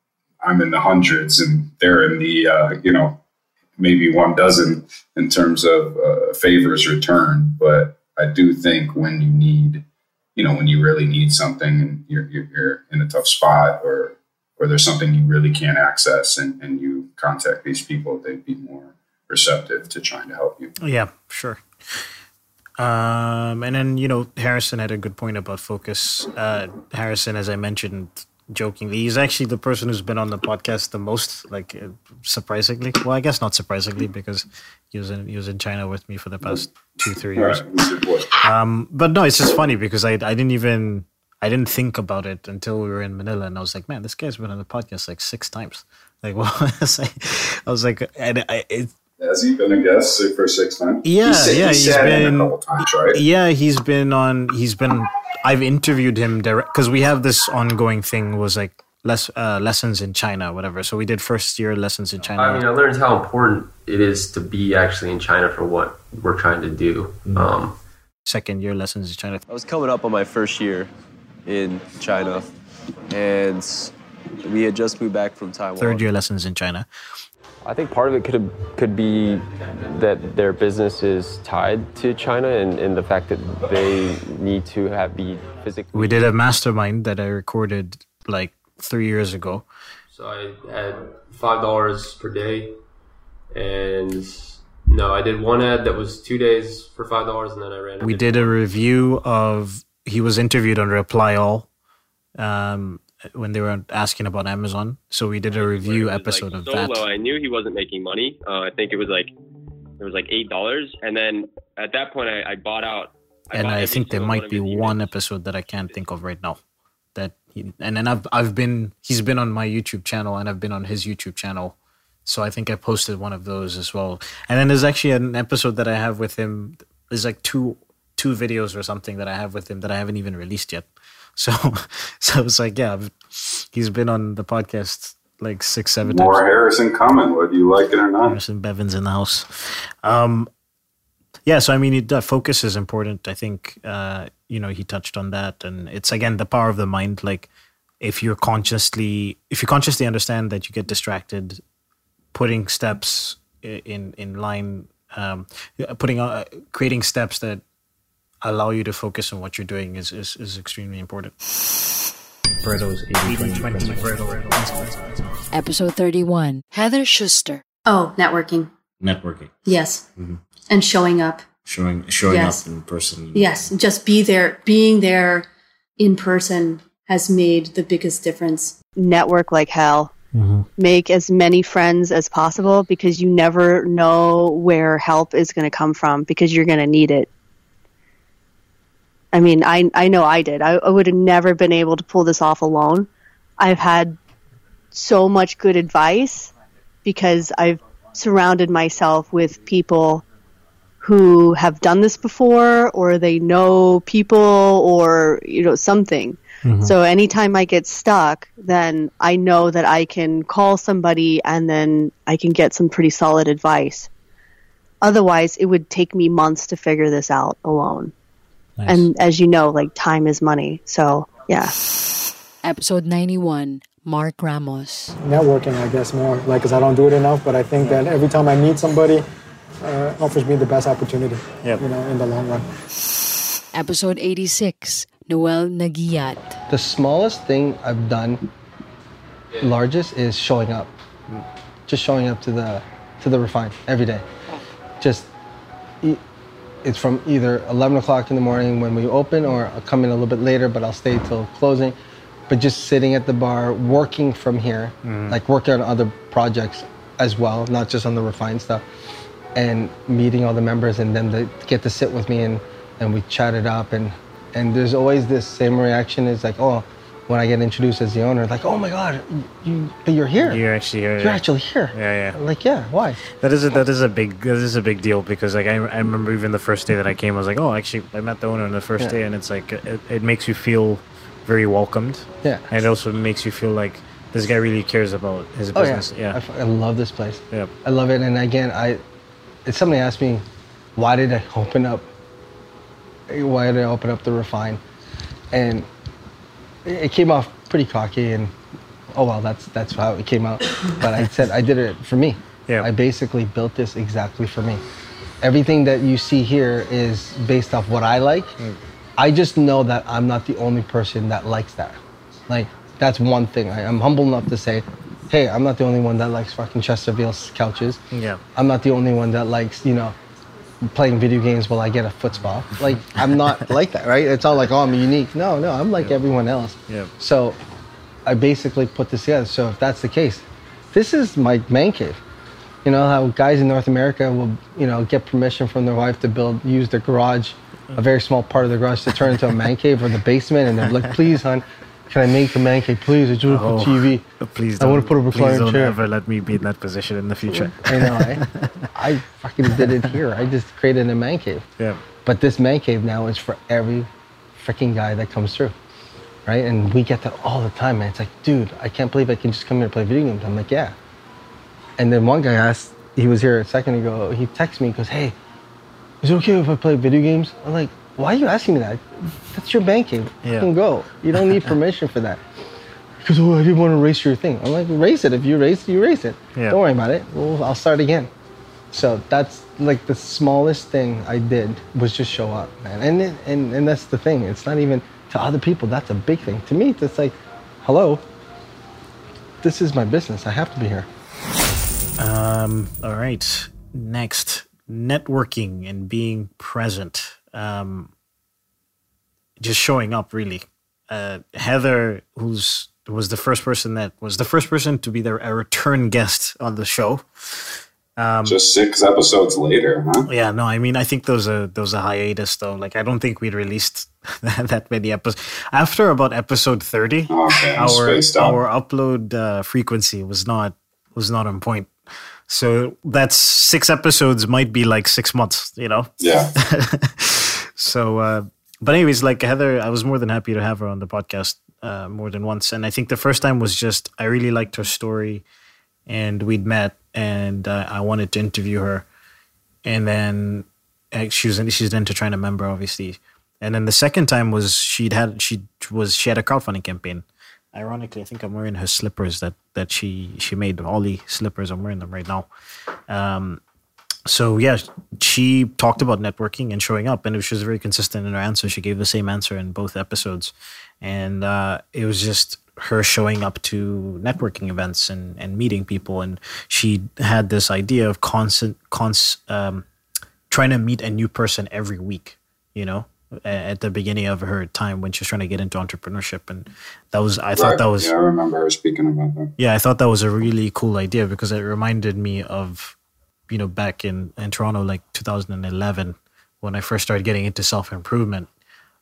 I'm in the hundreds and they're in the, uh, you know, maybe one dozen in terms of uh, favors returned. But I do think when you need, you know, when you really need something and you're, you're, you're in a tough spot or, or there's something you really can't access and, and you contact these people, they'd be more receptive to trying to help you. Yeah, sure. Um, and then, you know, Harrison had a good point about focus. Uh, Harrison, as I mentioned jokingly, he's actually the person who's been on the podcast the most, like uh, surprisingly. Well, I guess not surprisingly because he was in, he was in China with me for the past two, three years. Um, but no, it's just funny because I, I didn't even, I didn't think about it until we were in Manila and I was like, man, this guy's been on the podcast like six times. Like, well, I was like, and I, it, Has he been a guest for six times? yeah, He's yeah, he's he's sat in been a couple times, right? Yeah, he's been on. He's been. I've interviewed him direct because we have this ongoing thing. Was like less uh, lessons in China, whatever. So we did first year lessons in China. I mean, I learned how important it is to be actually in China for what we're trying to do. Um, Second year lessons in China. I was coming up on my first year in China, and we had just moved back from Taiwan. Third year lessons in China. I think part of it could could be that their business is tied to China, and, and the fact that they need to have be physically. We did a mastermind that I recorded like three years ago. So I had five dollars per day, and no, I did one ad that was two days for five dollars, and then I ran. We did a review of. He was interviewed on Reply All. Um, when they were asking about Amazon, so we did a review episode of so that. low. I knew he wasn't making money. Uh, I think it was like it was like eight dollars, and then at that point, I, I bought out. I and bought I think there might be one episode that I can't think of right now. That he, and then I've I've been he's been on my YouTube channel and I've been on his YouTube channel, so I think I posted one of those as well. And then there's actually an episode that I have with him. There's like two two videos or something that I have with him that I haven't even released yet. So so it's like yeah, he's been on the podcast like six seven More times. Harrison coming, whether you like it or not. Harrison Bevins in the house. Um, yeah, so I mean, it, focus is important. I think uh, you know he touched on that, and it's again the power of the mind. Like if you're consciously, if you consciously understand that you get distracted, putting steps in in line, um, putting uh, creating steps that allow you to focus on what you're doing is is, is extremely important. Pareto's 80-20 Episode 31. Heather Schuster. Oh, networking. Networking, Yes. Mhm. And showing up. showing showing Yes. up in person. Yes. Just be there. Being there in person has made the biggest difference. network like hell. Mm-hmm. Make as many friends as possible because you never know where help is going to come from because you're going to need it. I mean, I I know I did. I, I would have never been able to pull this off alone. I've had so much good advice because I've surrounded myself with people who have done this before or they know people or you know something. Mhm. So anytime I get stuck, then I know that I can call somebody and then I can get some pretty solid advice. Otherwise, it would take me months to figure this out alone. And as you know, like time is money. So, yeah. Episode 91. Mark Ramos. networking, I guess, more like because I don't do it enough. But I think that every time I meet somebody, uh, offers me the best opportunity. Yep. You know, in the long run. Episode 86. Noel Nagiyat. The smallest thing I've done, largest, is showing up. Just showing up to the to the refine every day. Just it's from either 11 o'clock in the morning when we open, or I'll come in a little bit later, but I'll stay till closing. But just sitting at the bar, working from here, Mm. like working on other projects as well, not just on the refined stuff, and meeting all the members and them to get to sit with me and and we chat it up and and there's always this same reaction is like oh when I get introduced as the owner, like, oh my god, you, you're here. You're actually here. You're actually here. Yeah, yeah. Like, yeah, why? That is a that is a big that is a big deal because like I, I remember even the first day that I came I was like oh actually I met the owner on the first Yeah. day and it's like it, it makes you feel very welcomed Yeah. and it also makes you feel like this guy really cares about his Oh yeah, business yeah I love this place. Yeah. I love it. And again, I, if somebody asked me, why did I open up? Why did I open up the refine? And it came off pretty cocky, and oh well, that's that's how it came out. But I said I did it for me. Yeah. I basically built this exactly for me. Everything that you see here is based off what I like. Mm. I just know that I'm not the only person that likes that. Like that's one thing. I, I'm humble enough to say, hey, I'm not the only one that likes fucking Chesterfield's couches. yeah I'm not the only one that likes, you know, playing video games while I get a foot spa. Like I'm not like that, right? It's all like, oh, I'm unique. No, no, I'm like everyone else. yeah So I basically put this together. So if that's the case, this is my man cave. You know how guys in North America will, you know, get permission from their wife to build, use their garage, a very small part of the garage to turn into a man cave or the basement, and they're like, please, hon, can I make a man cave? Please, I just want Oh, to put TV. please I want to don't- put a recliner don't chair. ever let me be in that position in the future I know. I, I fucking did it here. I just created a man cave. yeah But this man cave now is for every freaking guy that comes through, right? And we get that all the time, man. It's like, dude, I can't believe I can just come here and play video games. I'm like, yeah. And then one guy asked, he was here a second ago. He texted me, he goes, hey, is it okay if I play video games? I'm like, why are you asking me that? That's your banking. Yeah. You can go. You don't need permission for that. Goes, oh, I didn't want to race your thing. I'm like, race it. If you race it, you race it. Yeah. Don't worry about it. Well, I'll start again. So that's like the smallest thing I did was just show up, man. And it, and and that's the thing. It's not even to other people. That's a big thing. To me, it's like, hello. This is my business. I have to be here. Um, all right. Next, networking and being present. Um, just showing up, really. Uh, Heather, who's was the first person that was the first person to be there, a return guest on the show. Um, Just six episodes later, huh? yeah, no, I mean, I think those a those a hiatus though. Like, I don't think we'd released that many episodes after about episode thirty. Okay, our our upload uh, frequency was not was not on point. So that's six episodes might be like six months, you know. Yeah. so, uh, but anyways, like Heather, I was more than happy to have her on the podcast uh, more than once, and I think the first time was just I really liked her story, and we'd met, and uh, I wanted to interview her, and then uh, she was she's an Enter China member, obviously, and then the second time was she'd had she was she had a crowdfunding campaign. Ironically, I think I'm wearing her slippers that that she she made Ollie slippers. I'm wearing them right now. Um, so yeah, she talked about networking and showing up, and she was very consistent in her answer. She gave the same answer in both episodes, and uh, it was just her showing up to networking events and, and meeting people. And she had this idea of constant, cons, um, trying to meet a new person every week. You know, at the beginning of her time when she was trying to get into entrepreneurship, and that was I thought that was Yeah, I remember her speaking about that. yeah, I thought that was a really cool idea because it reminded me of, you know, back in, in Toronto, like 2011, when I first started getting into self improvement.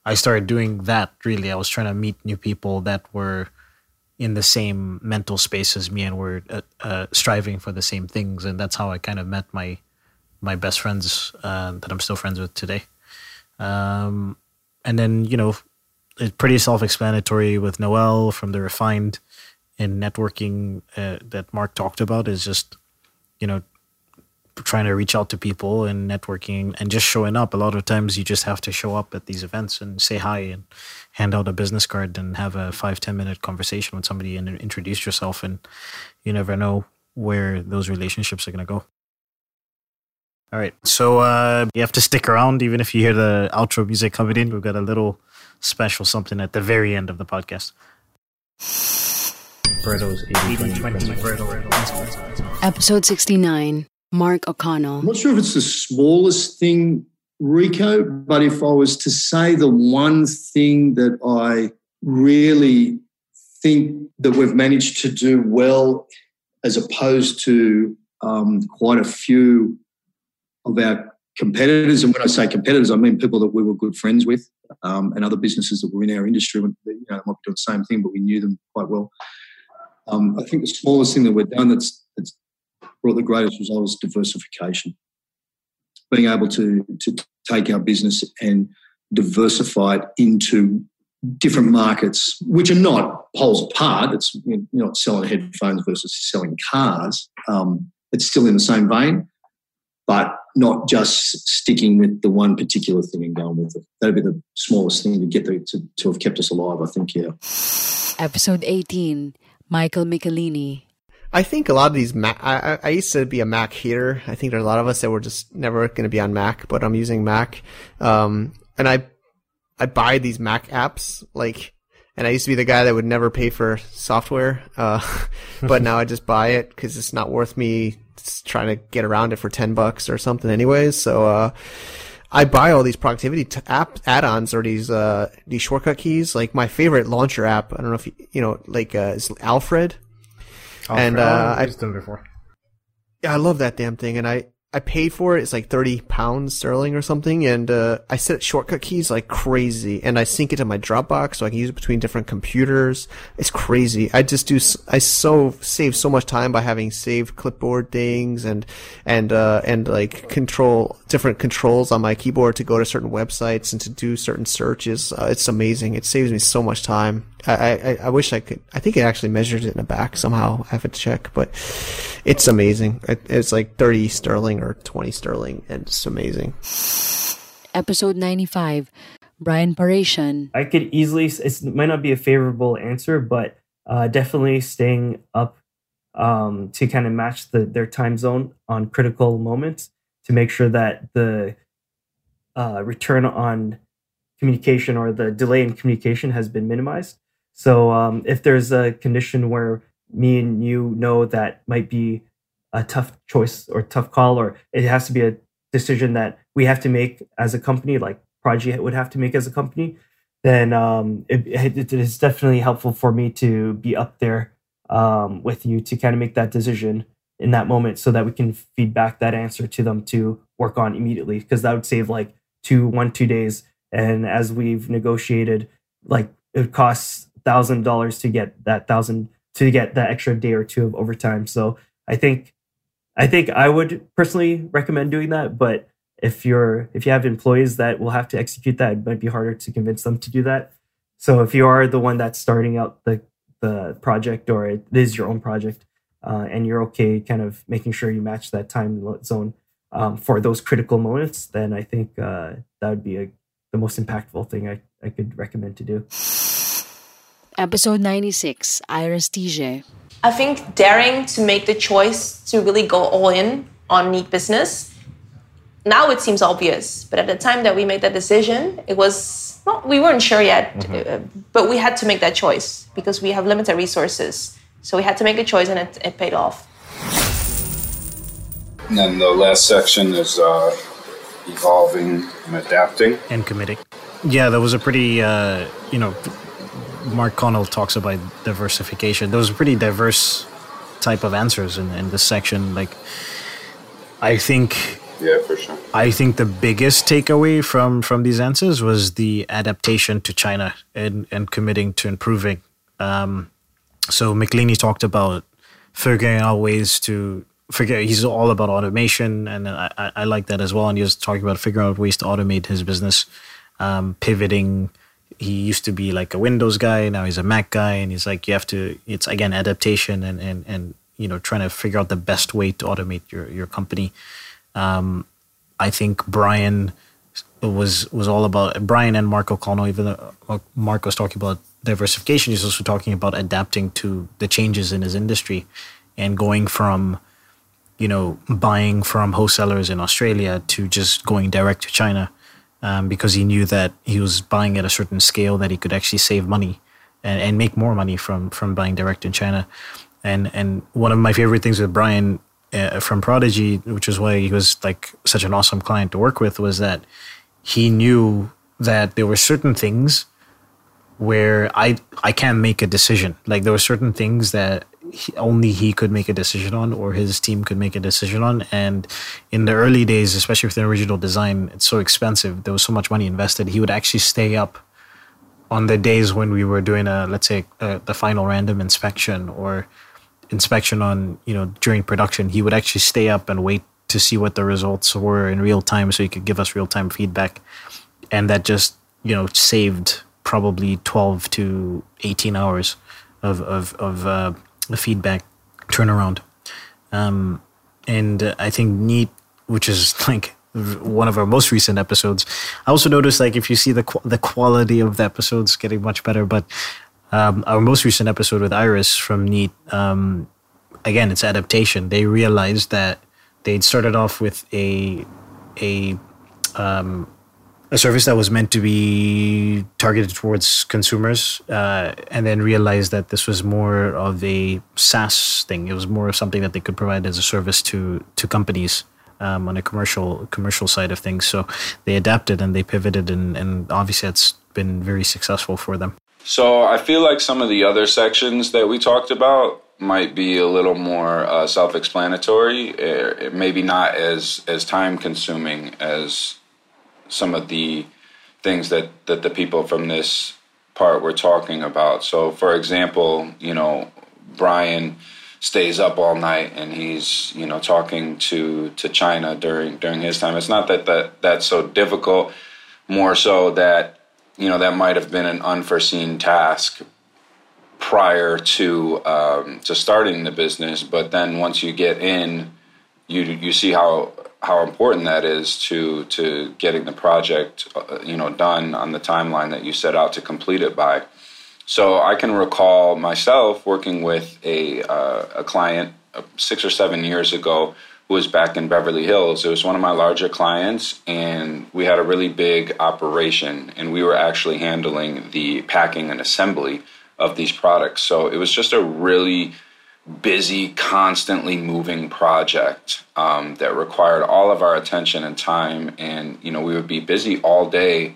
I started doing that really. I was trying to meet new people that were in the same mental space as me and were uh, uh, striving for the same things. And that's how I kind of met my my best friends uh, that I'm still friends with today. Um, and then, you know, it's pretty self explanatory with Noel from the Refined and networking uh, that Mark talked about is just, you know, trying to reach out to people and networking and just showing up. A lot of times you just have to show up at these events and say hi and hand out a business card and have a five ten minute conversation with somebody and introduce yourself. And you never know where those relationships are going to go. All right. So uh, you have to stick around even if you hear the outro music coming in. We've got a little special something at the very end of the podcast. Pareto's 80-20 Episode 69 Mark O'Connell. I'm not sure if it's the smallest thing, Rico, but if I was to say the one thing that I really think that we've managed to do well, as opposed to um, quite a few of our competitors. And when I say competitors, I mean people that we were good friends with um, and other businesses that were in our industry. You know, might be doing the same thing, but we knew them quite well. Um, I think the smallest thing that we've done that's, that's brought the greatest results is diversification. Being able to, to take our business and diversify it into different markets, which are not poles apart. It's you're not selling headphones versus selling cars. Um, it's still in the same vein, but not just sticking with the one particular thing and going with it. That'd be the smallest thing to get the, to, to have kept us alive, I think, yeah. Episode 18 Michael Michelini. I think a lot of these Mac. I, I used to be a Mac hater. I think there are a lot of us that were just never going to be on Mac, but I'm using Mac. Um, and I, I buy these Mac apps like, and I used to be the guy that would never pay for software. Uh, but now I just buy it because it's not worth me trying to get around it for 10 bucks or something anyways. So, uh, I buy all these productivity t- app add-ons or these uh, these shortcut keys. Like my favorite launcher app, I don't know if you, you know, like uh, is Alfred. Alfred. And Oh, uh, I've I used them before. yeah, I love that damn thing, and I I paid for it. It's like thirty pounds sterling or something, and uh, I set shortcut keys like crazy, and I sync it to my Dropbox so I can use it between different computers. It's crazy. I just do. I so save so much time by having saved clipboard things and and uh, and like control different controls on my keyboard to go to certain websites and to do certain searches. Uh, it's amazing. It saves me so much time. I, I, I wish I could. I think it actually measures it in the back somehow. I have to check, but it's amazing. It, it's like 30 sterling or 20 sterling, and it's amazing. Episode 95 Brian Parasian. I could easily, it might not be a favorable answer, but uh, definitely staying up um, to kind of match the, their time zone on critical moments to make sure that the uh, return on communication or the delay in communication has been minimized. So um, if there's a condition where me and you know that might be a tough choice or tough call, or it has to be a decision that we have to make as a company, like Prodigy would have to make as a company, then um, it, it is definitely helpful for me to be up there um, with you to kind of make that decision in that moment so that we can feed back that answer to them to work on immediately. Because that would save like two one two days. And as we've negotiated like it costs thousand dollars to get that thousand to get that extra day or two of overtime. So i think i think i would personally recommend doing that but if you're if you have employees that will have to execute that it might be harder to convince them to do that. So if you are the one that's starting out the the project or it is your own project uh, and you're okay kind of making sure you match that time zone um, for those critical moments then i think uh, that would be a, the most impactful thing I, I could recommend to do Episode 96 Iris TJ. I think daring to make the choice to really go all in on neat business. Now it seems obvious, but at the time that we made that decision, it was not. We weren't sure yet, uh, but we had to make that choice because we have limited resources. So we had to make a choice, and it, it paid off. And then the last section is uh, evolving and adapting. and committing. Yeah, that was a pretty, uh, you know, Mark Connell talks about diversification. There was a pretty diverse type of answers in, in this section. Like, I think Yeah, for sure. I think the biggest takeaway from from these answers was the adaptation to China and and committing to improving. Um, so Michelini talked about figuring out ways to figure. He's all about automation, and I, I, I like that as well. And he was talking about figuring out ways to automate his business, um, pivoting. He used to be like a Windows guy, now he's a Mac guy, and he's like you have to. It's again adaptation and and and you know trying to figure out the best way to automate your your company. Um, I think Brian was was all about Brian and Mark O'Connell. Even though uh, Marco was talking about diversification, he's also talking about adapting to the changes in his industry and going from you know buying from wholesalers in Australia to just going direct to China um, because he knew that he was buying at a certain scale that he could actually save money and, and make more money from from buying direct in China. And and one of my favorite things with Brian uh, from Prodigy, which is why he was like such an awesome client to work with, was that he knew that there were certain things where I I can't make a decision. Like there were certain things that only he could make a decision on or his team could make a decision on. And in the early days, especially with the original design, it's so expensive. There was so much money invested. He would actually stay up on the days when we were doing a, let's say, uh, the final random inspection or inspection on, you know, during production. He would actually stay up and wait to see what the results were in real time so he could give us real time feedback. And that just, you know, saved probably 12 to 18 hours of of of uh, feedback turnaround. Um, and uh, I think Neat, which is like one of our most recent episodes, I also noticed like if you see the qu- the quality of the episodes getting much better, but um, our most recent episode with Iris from Neat, um, again, it's adaptation. They realized that they'd started off with a a um, a service that was meant to be targeted towards consumers, uh, and then realized that this was more of a SaaS thing. It was more of something that they could provide as a service to to companies um, on a commercial commercial side of things. So they adapted and they pivoted, and, and obviously it's been very successful for them. So I feel like some of the other sections that we talked about might be a little more uh, self-explanatory. It, maybe not as as time consuming as some of the things that, that the people from this part were talking about. So, for example, you know, Brian stays up all night and he's you know talking to to China during during his time. It's not that that that's so difficult, more so that you know that might have been an unforeseen task prior to um, to starting the business. But then once you get in, you you see how how important that is to to getting the project uh, you know done on the timeline that you set out to complete it by. So I can recall myself working with a uh, a client uh, six or seven years ago who was back in Beverly Hills. It was one of my larger clients, and we had a really big operation, and we were actually handling the packing and assembly of these products. So it was just a really busy, constantly moving project um, that required all of our attention and time. And, you know, we would be busy all day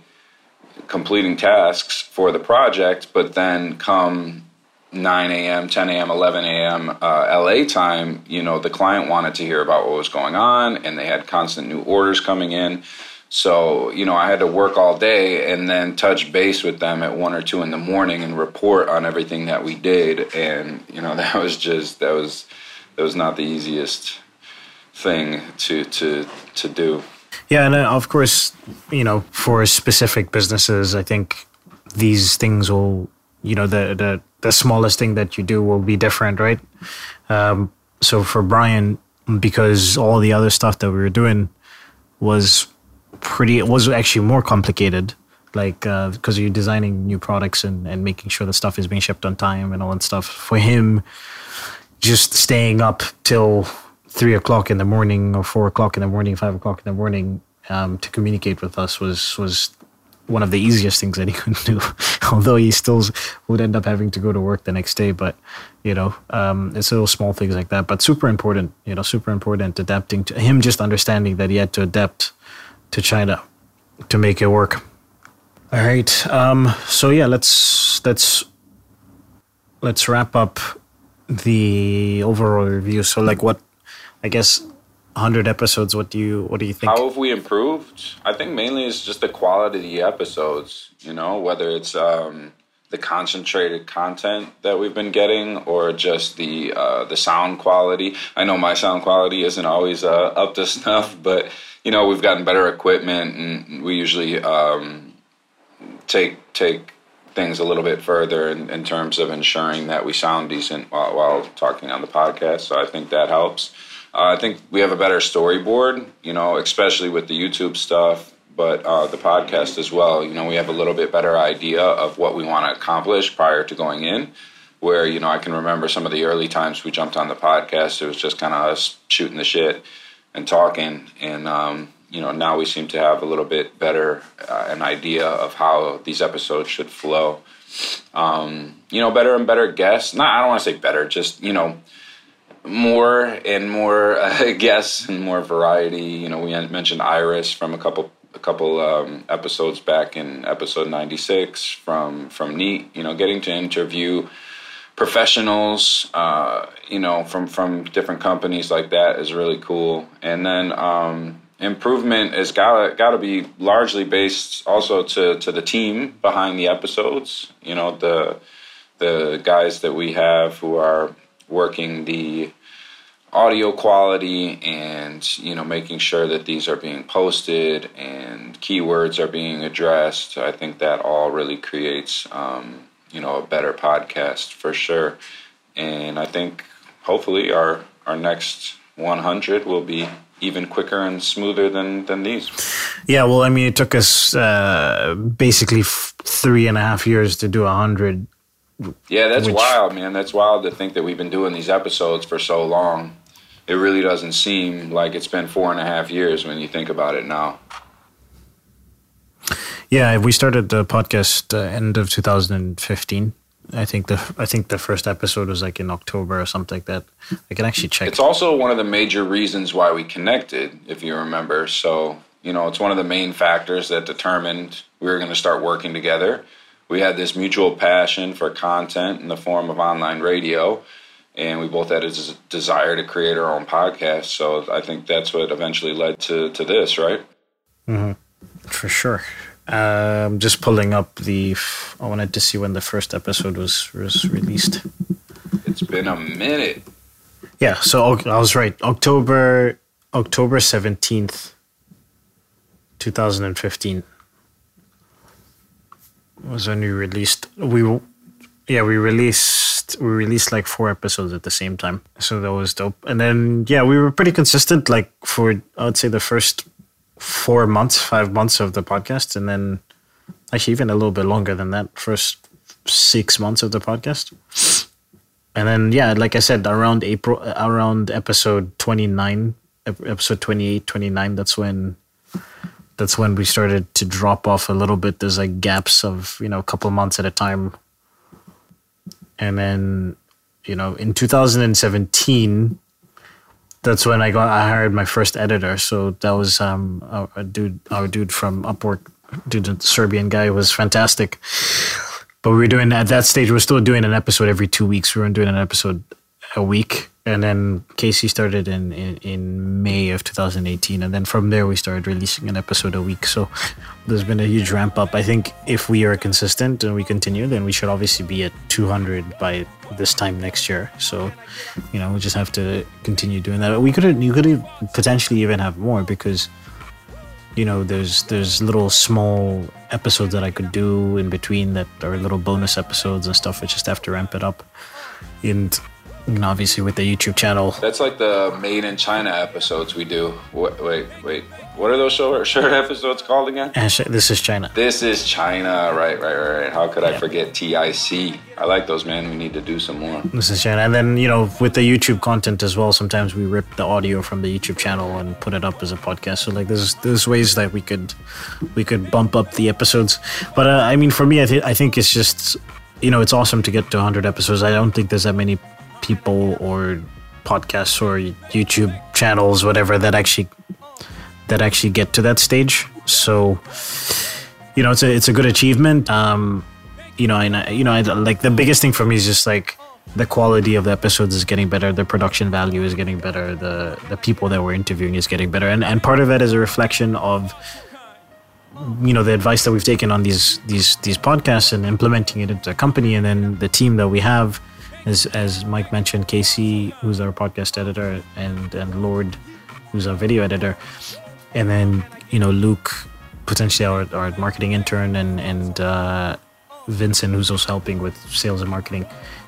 completing tasks for the project, but then come 9 a.m., 10 a.m., 11 a.m. Uh, LA time, you know, the client wanted to hear about what was going on and they had constant new orders coming in. So, you know, I had to work all day and then touch base with them at one or two in the morning and report on everything that we did. And, you know, that was just, that was, that was not the easiest thing to, to, to do. Yeah. And uh, of course, you know, for specific businesses, I think these things will, you know, the, the, the smallest thing that you do will be different, right? Um, so for Brian, because all the other stuff that we were doing was pretty it was actually more complicated like uh because uh, you're designing new products and, and making sure the stuff is being shipped on time and all that stuff. For him just staying up till three o'clock in the morning or four o'clock in the morning five o'clock in the morning um, to communicate with us was was one of the easiest things that he could do. Although he still would end up having to go to work the next day but you know um, it's little small things like that. But super important you know super important adapting to him just understanding that he had to adapt to China to make it work. All right. Um, so yeah, let's let's let's wrap up the overall review. So like, what I guess hundred episodes. What do you what do you think? How have we improved? I think mainly it's just the quality of the episodes. You know, whether it's um, the concentrated content that we've been getting or just the uh, the sound quality. I know my sound quality isn't always uh, up to snuff, but you know we've gotten better equipment and we usually um, take take things a little bit further in, in, terms of ensuring that we sound decent while, while talking on the podcast. So I think that helps. Uh, I think we have a better storyboard, you know, especially with the YouTube stuff, but uh, the podcast as well. You know, we have a little bit better idea of what we want to accomplish prior to going in. Where you know, I can remember some of the early times we jumped on the podcast. It was just kind of us shooting the shit and talking. And um, you know, now we seem to have a little bit better uh, an idea of how these episodes should flow. Um, you know, better and better guests. Not, I don't want to say better, just you know, more and more uh, guests and more variety. You know, we mentioned Iris from a couple a couple um, episodes back in episode 96 from from Neat. You know, getting to interview professionals, uh, you know, from from different companies like that is really cool. And then um, improvement is gotta gotta be largely based also to to the team behind the episodes. You know, the the guys that we have who are working the audio quality and you know making sure that these are being posted and keywords are being addressed i think that all really creates um, you know a better podcast for sure and i think hopefully our our next 100 will be even quicker and smoother than than these Yeah, well, I mean, it took us uh, basically f- three and a half years to do a hundred. Yeah, that's Which- wild, man. That's wild to think that we've been doing these episodes for so long. It really doesn't seem like it's been four and a half years when you think about it now. Yeah, we started the podcast uh, end of 2015. I think the I think the first episode was like in October or something like that. I can actually check. It's also one of the major reasons why we connected, if you remember. So, you know, it's one of the main factors that determined we were going to start working together. We had this mutual passion for content in the form of online radio, and we both had a desire to create our own podcast. So, I think that's what eventually led to, to this, right? hmm For sure. Um, just pulling up the. I wanted to see when the first episode was was released. It's been a minute. Yeah, so I was right. October October seventeenth, two thousand and fifteen, was when we released. We yeah we released we released like four episodes at the same time, so that was dope. And then yeah, we were pretty consistent. Like for I would say the first four months, five months of the podcast, and then actually even a little bit longer than that. First six months of the podcast and then yeah like i said around april around episode 29 episode 28 29 that's when that's when we started to drop off a little bit there's like gaps of you know a couple months at a time and then you know in 2017 that's when i got i hired my first editor so that was um a, a dude our dude from upwork dude the serbian guy was fantastic but we were doing at that stage. We were still doing an episode every two weeks. We weren't doing an episode a week, and then Casey started in, in in May of 2018, and then from there we started releasing an episode a week. So there's been a huge ramp up. I think if we are consistent and we continue, then we should obviously be at 200 by this time next year. So you know we just have to continue doing that. We could you could potentially even have more because you know there's there's little small episodes that i could do in between that are little bonus episodes and stuff we just have to ramp it up and know, obviously with the youtube channel That's like the Made in China episodes we do. Wait, wait, wait. What are those short, short episodes called again? and this is china This is China. Right, right, right, right. How could I forget TIC? I like those, man. We need to do some more. this is china and then you know with the youtube content as well sometimes we rip the audio from the youtube channel and put it up as a podcast so like there's there's ways that we could we could bump up the episodes but uh, i mean for me I, th- I think it's just you know it's awesome to get to 100 episodes i don't think there's that many people or podcasts or youtube channels whatever that actually that actually get to that stage. So you know it's a it's a good achievement. Um you know and you know I, like the biggest thing for me is just like the quality of the episodes is getting better. The production value is getting better. The the people that we're interviewing is getting better. And and part of that is a reflection of you know the advice that we've taken on these these these podcasts and implementing it into a company and then the team that we have as as Mike mentioned Casey who's our podcast editor and and Lord who's our video editor. And then you know Luke potentially our, our marketing intern and and uh, Vincent who's also helping with sales and marketing.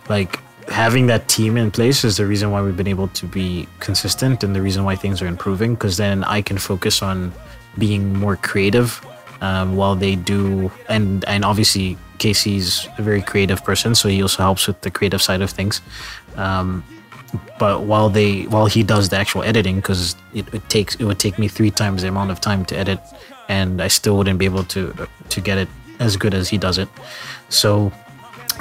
Like having that team in place is the reason why we've been able to be consistent and the reason why things are improving because then I can focus on being more creative um, while they do and and obviously Casey's a very creative person so he also helps with the creative side of things. Um, but while they while he does the actual editing because it, it takes it would take me three times the amount of time to edit and I still wouldn't be able to to get it as good as he does it. So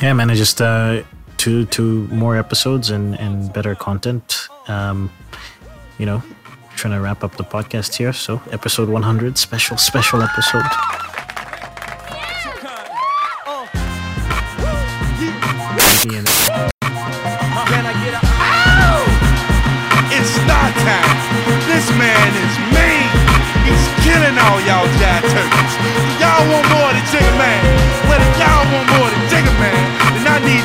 yeah man I just uh two two more episodes and and better content. Um you know trying to wrap up the podcast here. So episode 100 special special episode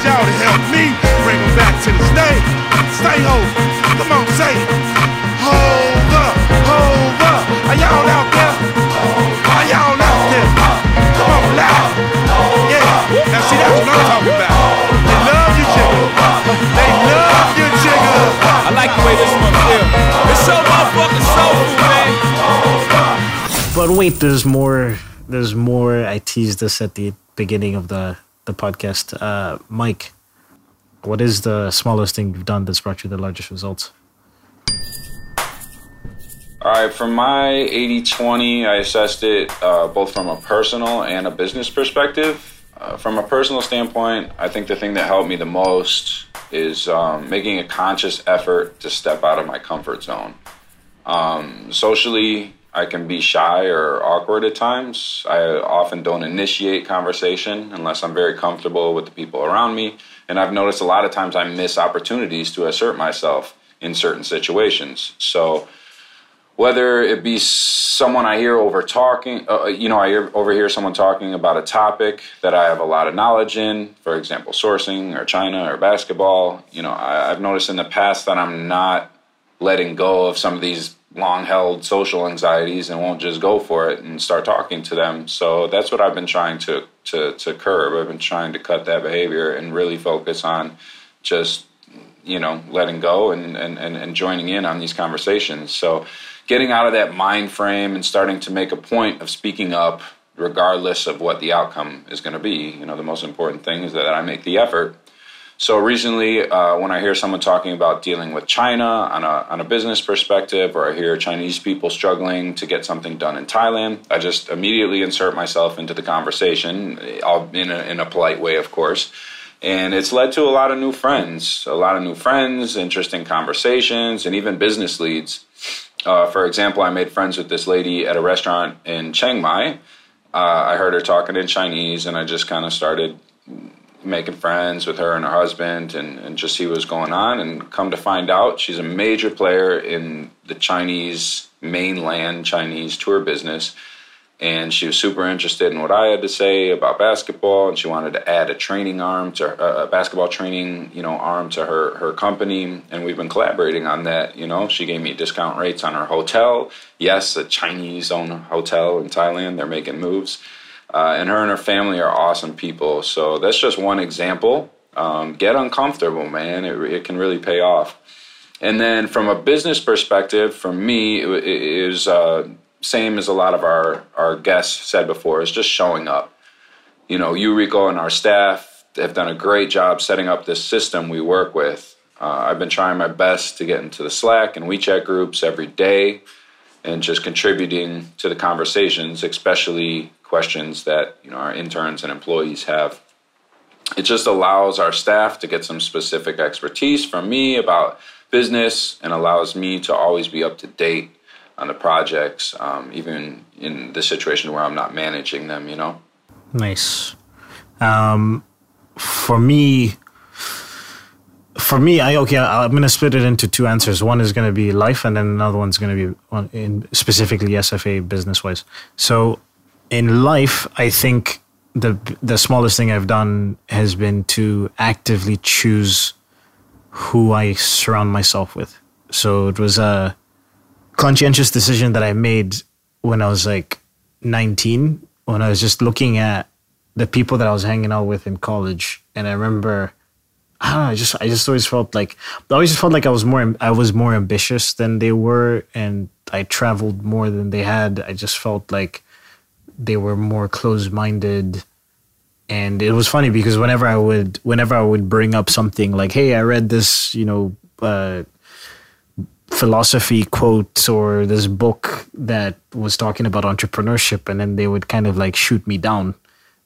y'all to help me bring him back to the stage. Stay hold. Come on, say it. Hold up, hold up. Are y'all out there? Are y'all out there? Come on, loud. Yeah. Now see, that's what I'm talking about. They love you, Jigga. They love you, Jigga. I like the way this one feel. It's so motherfucking soulful, man. But wait, there's more. There's more. I teased this at the beginning of the the podcast. Uh, Mike, what is the smallest thing you've done that's brought you the largest results? All right, from my 80 20, I assessed it uh, both from a personal and a business perspective. Uh, from a personal standpoint, I think the thing that helped me the most is um, making a conscious effort to step out of my comfort zone. Um, socially, I can be shy or awkward at times. I often don't initiate conversation unless I'm very comfortable with the people around me. And I've noticed a lot of times I miss opportunities to assert myself in certain situations. So, whether it be someone I hear over talking, uh, you know, I hear, overhear someone talking about a topic that I have a lot of knowledge in, for example, sourcing or China or basketball. You know, I, I've noticed in the past that I'm not letting go of some of these long held social anxieties and won't just go for it and start talking to them. So that's what I've been trying to, to, to curb. I've been trying to cut that behavior and really focus on just, you know, letting go and, and, and, and joining in on these conversations. So getting out of that mind frame and starting to make a point of speaking up regardless of what the outcome is going to be. You know, the most important thing is that I make the effort so recently, uh, when I hear someone talking about dealing with China on a, on a business perspective, or I hear Chinese people struggling to get something done in Thailand, I just immediately insert myself into the conversation, in, a, in a polite way, of course. And it's led to a lot of new friends, a lot of new friends, interesting conversations, and even business leads. Uh, for example, I made friends with this lady at a restaurant in Chiang Mai. Uh, I heard her talking in Chinese, and I just kind of started making friends with her and her husband and, and just see what's going on. And come to find out, she's a major player in the Chinese mainland Chinese tour business. And she was super interested in what I had to say about basketball, and she wanted to add a training arm to her, a basketball training, you know, arm to her her company. And we've been collaborating on that. You know, she gave me discount rates on her hotel. Yes, a Chinese-owned hotel in Thailand. They're making moves uh, and her and her family are awesome people. So that's just one example. Um, get uncomfortable, man. It, it, can really pay off. And then from a business perspective, for me, it, it is uh, same as a lot of our, our guests said before, is just showing up. You know, Rico and our staff have done a great job setting up this system we work with. Uh, I've been trying my best to get into the Slack and WeChat groups every day and just contributing to the conversations, especially questions that you know our interns and employees have. It just allows our staff to get some specific expertise from me about business and allows me to always be up to date on the projects, um, even in the situation where I'm not managing them. You know. Nice. Um, for me, for me, I okay. I'm going to split it into two answers. One is going to be life, and then another one's going to be in specifically SFA business wise. So in life, I think the the smallest thing I've done has been to actively choose who I surround myself with. So it was a conscientious decision that I made when I was like 19, when I was just looking at the people that I was hanging out with in college, and I remember. I don't know. I just, I just always felt like, I always felt like I was more, I was more ambitious than they were, and I traveled more than they had. I just felt like they were more closed-minded. And it was funny because whenever I would whenever I would bring up something like, "Hey, I read this, you know, uh, philosophy quote or this book that was talking about entrepreneurship," and then they would kind of like shoot me down,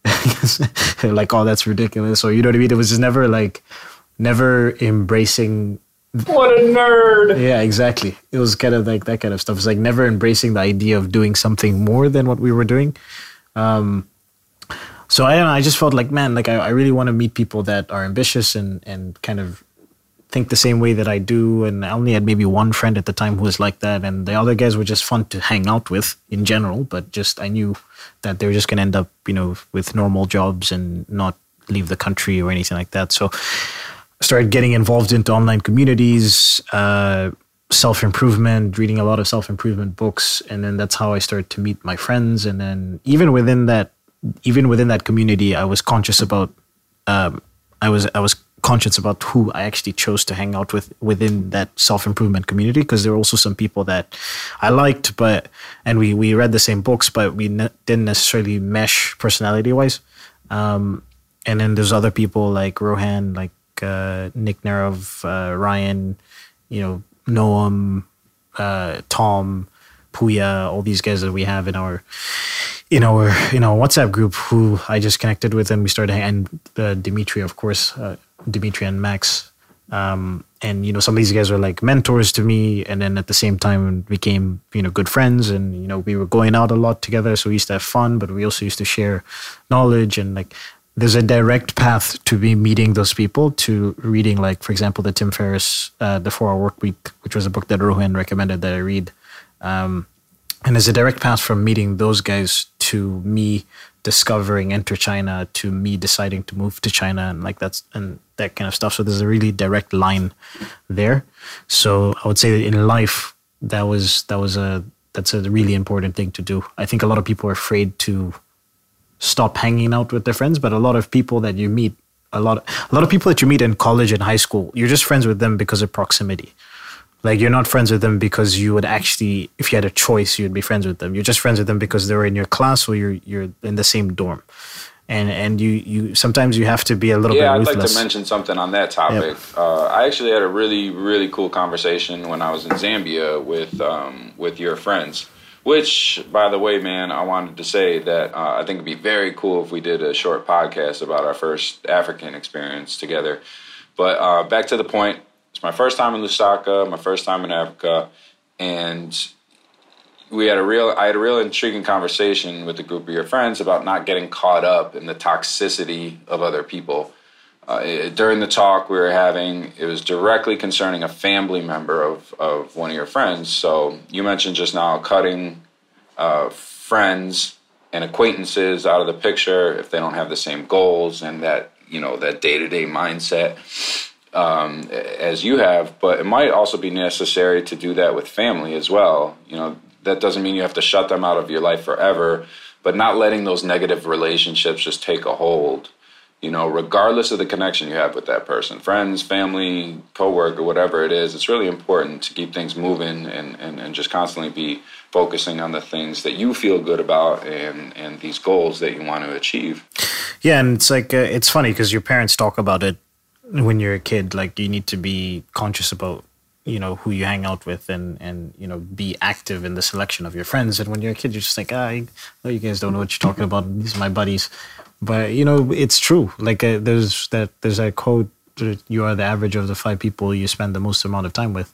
like, "Oh, that's ridiculous," or you know what I mean? It was just never like, never embracing what a nerd. Yeah, exactly. It was kind of like that kind of stuff. It's like never embracing the idea of doing something more than what we were doing. Um, so I don't know, I just felt like, man, like I, I really want to meet people that are ambitious and and kind of think the same way that I do, and I only had maybe one friend at the time who was like that, and the other guys were just fun to hang out with in general. But just I knew that they were just going to end up, you know, with normal jobs and not leave the country or anything like that. So started getting involved into online communities, uh, self improvement, reading a lot of self improvement books, and then that's how I started to meet my friends. And then even within that, even within that community, I was conscious about. Um, I was I was conscious about who I actually chose to hang out with within that self improvement community because there were also some people that I liked, but and we we read the same books, but we ne- didn't necessarily mesh personality wise. Um, and then there's other people like Rohan, like uh, Nick Nerov, uh, Ryan, you know, Noam, uh, Tom, Puya, all these guys that we have in our in our in our WhatsApp group who I just connected with and we started and uh, Dimitri, of course, uh, Dimitri and Max. Um, and you know, some of these guys were like mentors to me, and then at the same time became you know good friends, and you know we were going out a lot together, so we used to have fun, but we also used to share knowledge and like there's a direct path to be meeting those people to reading like for example the tim ferriss uh, the four hour work week which was a book that rohan recommended that i read. Um, and there's a direct path from meeting those guys to me discovering enter china to me deciding to move to china and like that's and that kind of stuff. So there's a really direct line there. So i would say that in life that was that was a that's a really important thing to do. I think a lot of people are afraid to stop hanging out with their friends but a lot of people that you meet a lot a lot of people that you meet in college and high school you're just friends with them because of proximity. Like you're not friends with them because you would actually if you had a choice you'd be friends with them. You're just friends with them because they're in your class or you're you're in the same dorm. And and you you sometimes you have to be a little yeah, bit I'd like to mention something on that topic. Uh, I actually had a really, really cool conversation when I was in Zambia with um, with your friends. Which, by the way, man, I wanted to say that uh, I think it'd be very cool if we did a short podcast about our first African experience together. But uh, back to the point, it's my first time in Lusaka, my first time in Africa, and we had a real I had a real intriguing conversation with a group of your friends about not getting caught up in the toxicity of other people. Uh, during the talk we were having, it was directly concerning a family member of, of one of your friends. So you mentioned just now cutting uh, friends and acquaintances out of the picture if they don't have the same goals and that you know that day to day mindset um, as you have, but it might also be necessary to do that with family as well. You know, that doesn't mean you have to shut them out of your life forever, but not letting those negative relationships just take a hold. You know, regardless of the connection you have with that person, friends, family, coworker, whatever it is, it's really important to keep things moving and, and, and just constantly be focusing on the things that you feel good about and, and these goals that you want to achieve. Yeah, and it's like uh, it's funny because your parents talk about it when you're a kid. Like you need to be conscious about you know who you hang out with and and you know be active in the selection of your friends. And when you're a kid, you're just like, ah, know you guys don't know what you're talking about. These are my buddies, but you know it's true. Like uh, there's that there's that quote: that you are the average of the five people you spend the most amount of time with.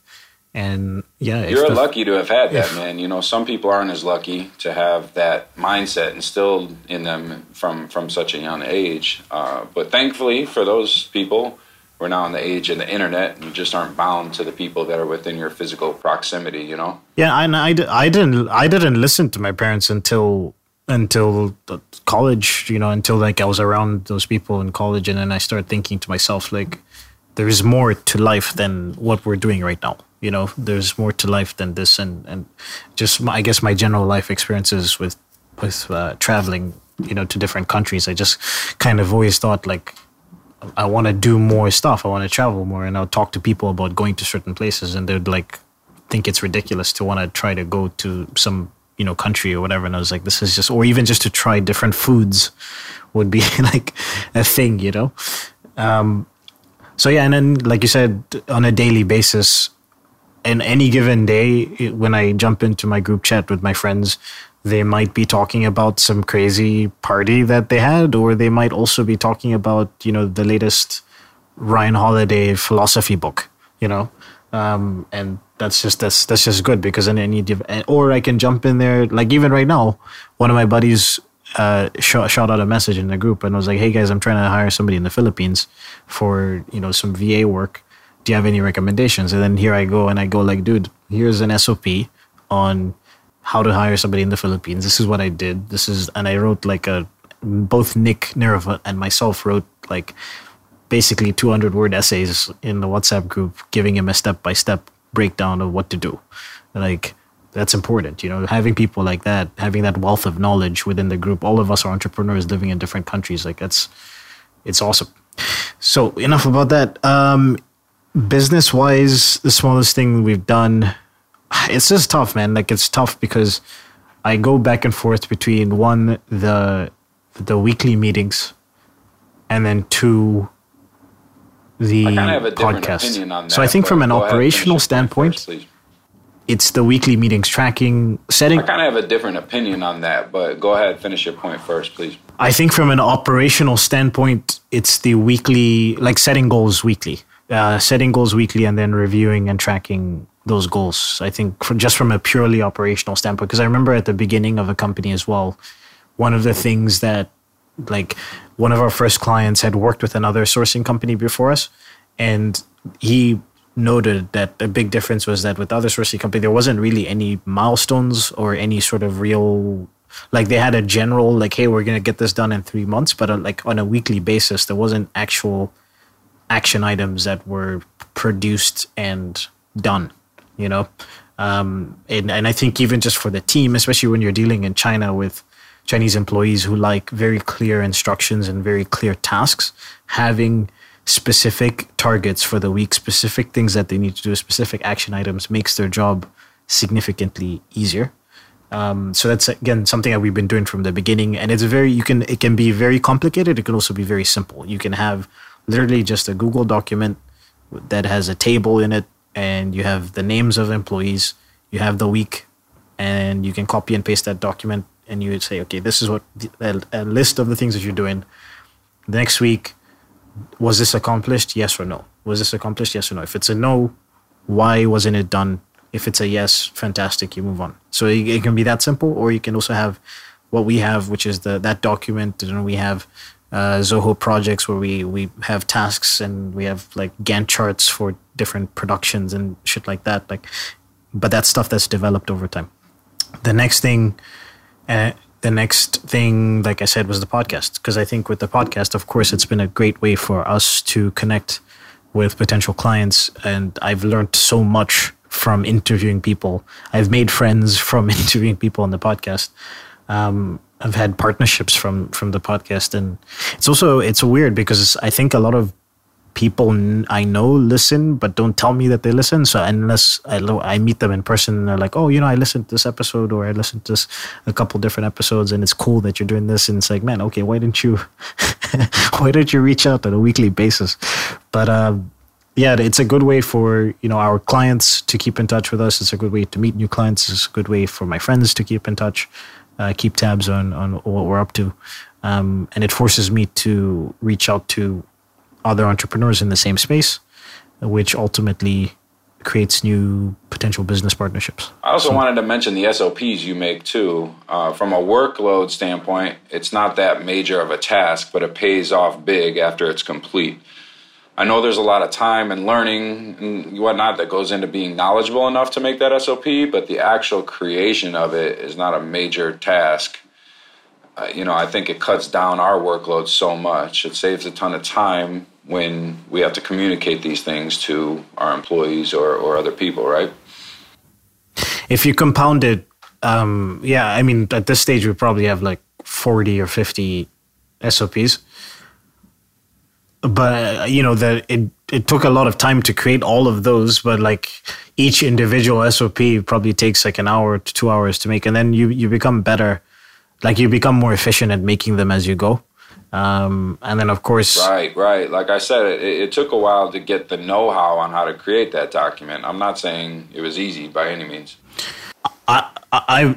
And yeah, You're the- lucky to have had that, if- man. You know, some people aren't as lucky to have that mindset instilled in them from from such a young age. Uh, but thankfully, for those people, we're now in the age of the internet, and you just aren't bound to the people that are within your physical proximity. You know. Yeah, and I, I didn't I didn't listen to my parents until until college, you know, until like I was around those people in college, and then I started thinking to myself like, there is more to life than what we're doing right now. You know, there's more to life than this, and and just my, I guess my general life experiences with with uh, traveling, you know, to different countries. I just kind of always thought like I want to do more stuff. I want to travel more, and I'll talk to people about going to certain places, and they'd like think it's ridiculous to want to try to go to some you know country or whatever. And I was like, this is just, or even just to try different foods would be like a thing, you know. Um, so yeah, and then like you said, on a daily basis, in any given day, when I jump into my group chat with my friends, they might be talking about some crazy party that they had, or they might also be talking about, you know, the latest Ryan Holiday philosophy book, you know, um, and that's just that's that's just good because then any div- or I can jump in there like even right now, one of my buddies uh, shot, shot out a message in the group and I was like, "Hey guys, I'm trying to hire somebody in the Philippines for you know some VA work." do you have any recommendations? And then here I go and I go like, dude, here's an SOP on how to hire somebody in the Philippines. This is what I did. This is, and I wrote like a, both Nick Nerva and myself wrote like basically 200 word essays in the WhatsApp group, giving him a step by step breakdown of what to do. Like, that's important, you know, having people like that, having that wealth of knowledge within the group. All of us are entrepreneurs living in different countries. Like, that's, it's awesome. So, enough about that. Um, business wise, the smallest thing we've done, it's just tough, man. Like, it's tough because I go back and forth between one, the, the weekly meetings, and then two, the I kinda have a different podcast. opinion on so I think from an operational finish your point standpoint, it's the weekly meetings tracking, setting. I kind of have a different opinion on that, but go ahead, finish your point first, please. I think from an operational standpoint, it's the weekly, like setting goals weekly, uh, setting goals weekly, and then reviewing and tracking those goals. I think from, just from a purely operational standpoint, because I remember at the beginning of a company as well, one of the things that, like, one of our first clients had worked with another sourcing company before us, and he noted that a big difference was that with the other sourcing company, there wasn't really any milestones or any sort of real like they had a general like hey we're going to get this done in three months but uh, like on a weekly basis there wasn't actual action items that were produced and done you know? Um, and, and i think even just for the team especially when you're dealing in china with chinese employees who like very clear instructions and very clear tasks having specific targets for the week specific things that they need to do specific action items makes their job significantly easier um, so that's again something that we've been doing from the beginning, and it's very you can it can be very complicated. It can also be very simple. You can have literally just a Google document that has a table in it, and you have the names of employees, you have the week, and you can copy and paste that document, and you would say, okay, this is what a, a list of the things that you're doing. The next week, was this accomplished? Yes or no? Was this accomplished? Yes or no? If it's a no, why wasn't it done? If it's a yes, fantastic, you move on. So it, it can be that simple, or you can also have what we have, which is the that document. and we have uh, Zoho projects where we we have tasks and we have like Gantt charts for different productions and shit like that. Like, but that's stuff that's developed over time. The next thing, uh, the next thing, like I said, was the podcast because I think with the podcast, of course, it's been a great way for us to connect with potential clients, and I've learned so much from interviewing people. I've made friends from interviewing people on the podcast. Um, I've had partnerships from from the podcast, and it's also it's weird because I think a lot of people I know listen, but don't tell me that they listen. So unless I I meet them in person, and they're like, "Oh, you know, I listened to this episode, or I listened to this a couple different episodes, and it's cool that you're doing this." And it's like, man, okay, why didn't you why don't you reach out on a weekly basis? But um, yeah, it's a good way for you know our clients to keep in touch with us. It's a good way to meet new clients. It's a good way for my friends to keep in touch, uh, keep tabs on on what we're up to, um, and it forces me to reach out to other entrepreneurs in the same space, which ultimately creates new potential business partnerships. I also wanted to mention the SOPs you make too. Uh, from a workload standpoint, it's not that major of a task, but it pays off big after it's complete. I know there's a lot of time and learning and whatnot that goes into being knowledgeable enough to make that SOP, but the actual creation of it is not a major task. Uh, you know, I think it cuts down our workload so much. It saves a ton of time when we have to communicate these things to our employees or, or other people, right? If you compound it, um, yeah, I mean, at this stage, we probably have like 40 or 50 SOPs. But, you know, that it, it took a lot of time to create all of those, but like each individual SOP probably takes like an hour to two hours to make. And then you, you become better, like you become more efficient at making them as you go. Um, and then, of course, Right, right. Like I said, it, it took a while to get the know how on how to create that document. I'm not saying it was easy by any means. I, I,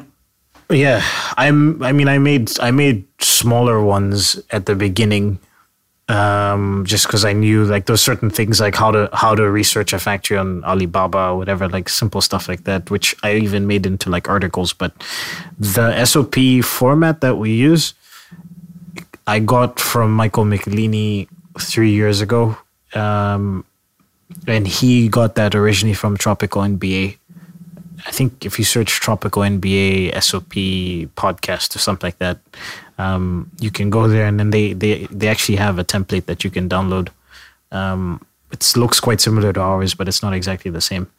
yeah, I'm. I mean, I made I made smaller ones at the beginning, um, just because I knew like those certain things like how to how to research a factory on Alibaba or whatever, like simple stuff like that, which I even made into like articles. But the SOP format that we use, I got from Michael Michelini three years ago. Um, and he got that originally from Tropical MBA. I think if you search Tropical MBA SOP podcast or something like that, um, you can go there and then they, they, they actually have a template that you can download. Um, it looks quite similar to ours, but it's not exactly the same.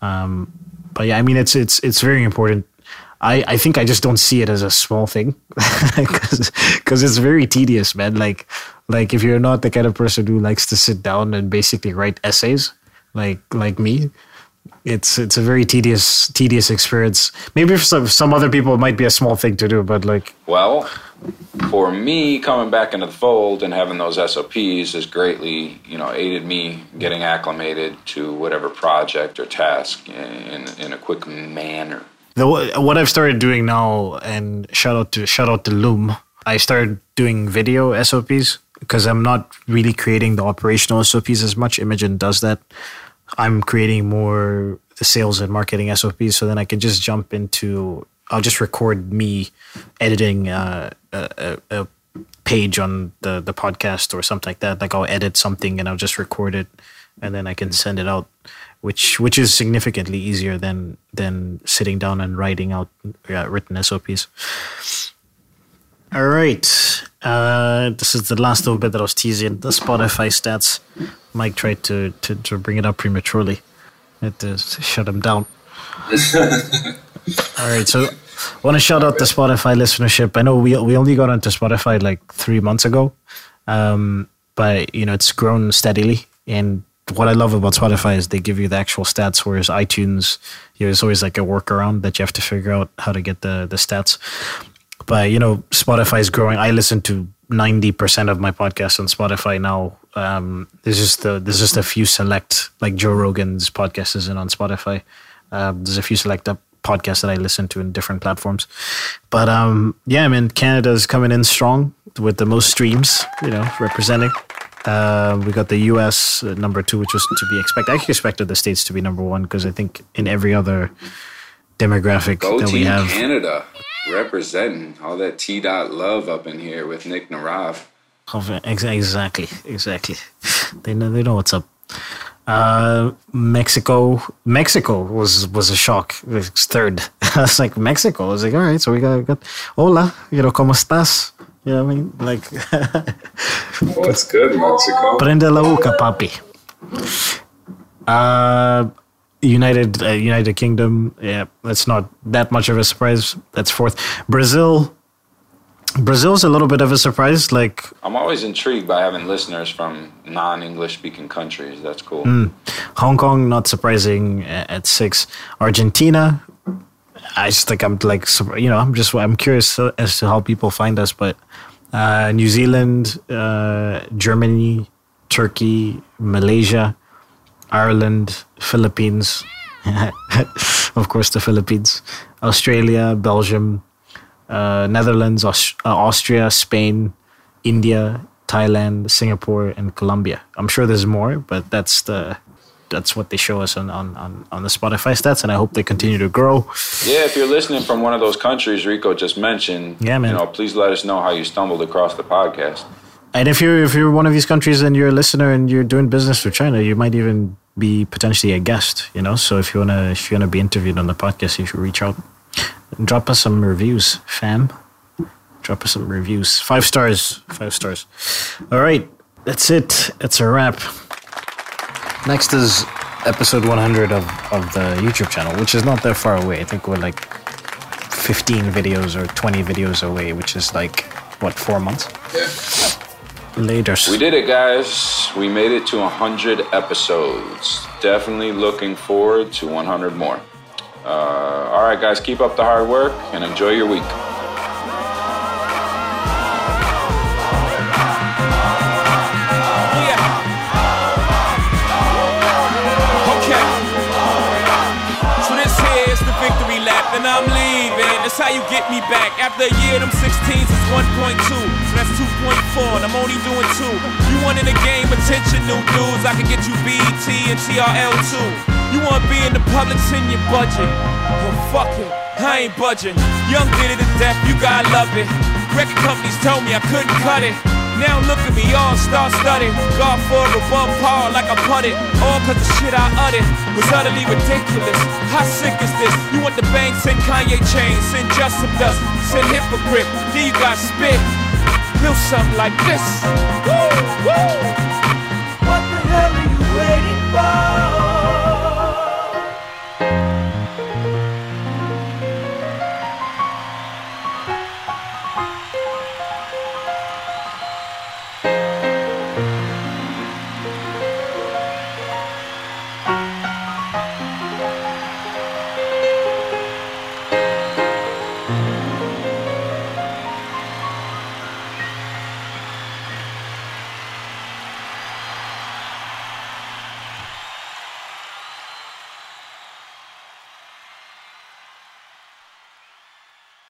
Um, but yeah, I mean, it's it's it's very important. I, I think I just don't see it as a small thing because it's very tedious, man. Like like if you're not the kind of person who likes to sit down and basically write essays, like like me, it's it's a very tedious tedious experience. Maybe for some some other people it might be a small thing to do, but like Well, for me, coming back into the fold and having those SOPs has greatly, you know, aided me getting acclimated to whatever project or task in, in a quick manner. The what I've started doing now, and shout out to shout out to Loom. I started doing video SOPs because I'm not really creating the operational SOPs as much. Imogen does that. I'm creating more the sales and marketing SOPs, so then I can just jump into. I'll just record me editing uh, a, a, a page on the the podcast or something like that. Like I'll edit something and I'll just record it, and then I can send it out, which which is significantly easier than than sitting down and writing out uh, written SOPs. All right. Uh, this is the last little bit that I was teasing. The Spotify stats. Mike tried to, to, to bring it up prematurely. I had to shut him down. All right. So I want to shout out the Spotify listenership. I know we, we only got onto Spotify like three months ago, um, but you know it's grown steadily. And what I love about Spotify is they give you the actual stats, whereas iTunes, you know, always like a workaround that you have to figure out how to get the the stats. But you know spotify is growing. I listen to 90% of my podcasts on spotify now. Um, there's just the, there's just a few select like joe rogan's podcast isn't on spotify. Uh, there's a few select up podcasts that i listen to in different platforms. But um, yeah i mean canada's coming in strong with the most streams you know representing uh, we got the us uh, number two which was to be expected i actually expected the states to be number one because i think in every other demographic Go that we have Canada representing all that T dot love up in here with Nick Narav. Exactly, exactly. They know they know what's up. Uh, Mexico, Mexico was was a shock. It was third. I was like Mexico. I was like, all right, so we got, got hola, you know, cómo estás? You know what I mean? Like, What's good, Mexico? prende la boca, papi. Uh, United uh, United Kingdom. Yeah, that's not that much of a surprise. That's fourth. Brazil. Brazil's a little bit of a surprise. Like I'm always intrigued by having listeners from non English speaking countries. That's cool. Mm. Hong Kong, not surprising at six. Argentina, I just think I'm like, you know, I'm just, I'm curious as to how people find us, but uh, New Zealand, uh, Germany, Turkey, Malaysia, Ireland, Philippines, of course, the Philippines, Australia, Belgium, uh, Netherlands, uh, Austria, Spain, India, Thailand, Singapore, and Colombia. I'm sure there's more, but that's the that's what they show us on, on, on, on the Spotify stats, and I hope they continue to grow. Yeah, if you're listening from one of those countries Rico just mentioned, Yeah, man. you know, please let us know how you stumbled across the podcast. And if you're if you're one of these countries and you're a listener and you're doing business with China, you might even be potentially a guest. You know, so if you wanna if you wanna be interviewed on the podcast, you should reach out, and drop us some reviews, fam. Drop us some reviews. Five stars. Five stars. All right, that's it. It's a wrap. Next is episode 100 of, of the YouTube channel, which is not that far away. I think we're like 15 videos or 20 videos away, which is like, what, four months? Yeah. Later. We did it, guys. We made it to 100 episodes. Definitely looking forward to 100 more. Uh, all right, guys, keep up the hard work and enjoy your week. That's how you get me back. After a year, them 16s is 1.2. So that's 2.4, and I'm only doing two. You want in the game, attention, new dudes. I can get you BET and TRL too. You want to be in the public, send your budget. Well, fuck it, I ain't budging. Young did it to death, you gotta love it. Record companies told me I couldn't cut it. Now look at me, all star studded. God for above par like I putted. All cause the shit I uttered was utterly ridiculous. How sick is this? You want the bang, send Kanye chains, send Justin Dust, send hypocrite. Then you got spit. Feel something like this. Woo, woo. What the hell are you waiting for?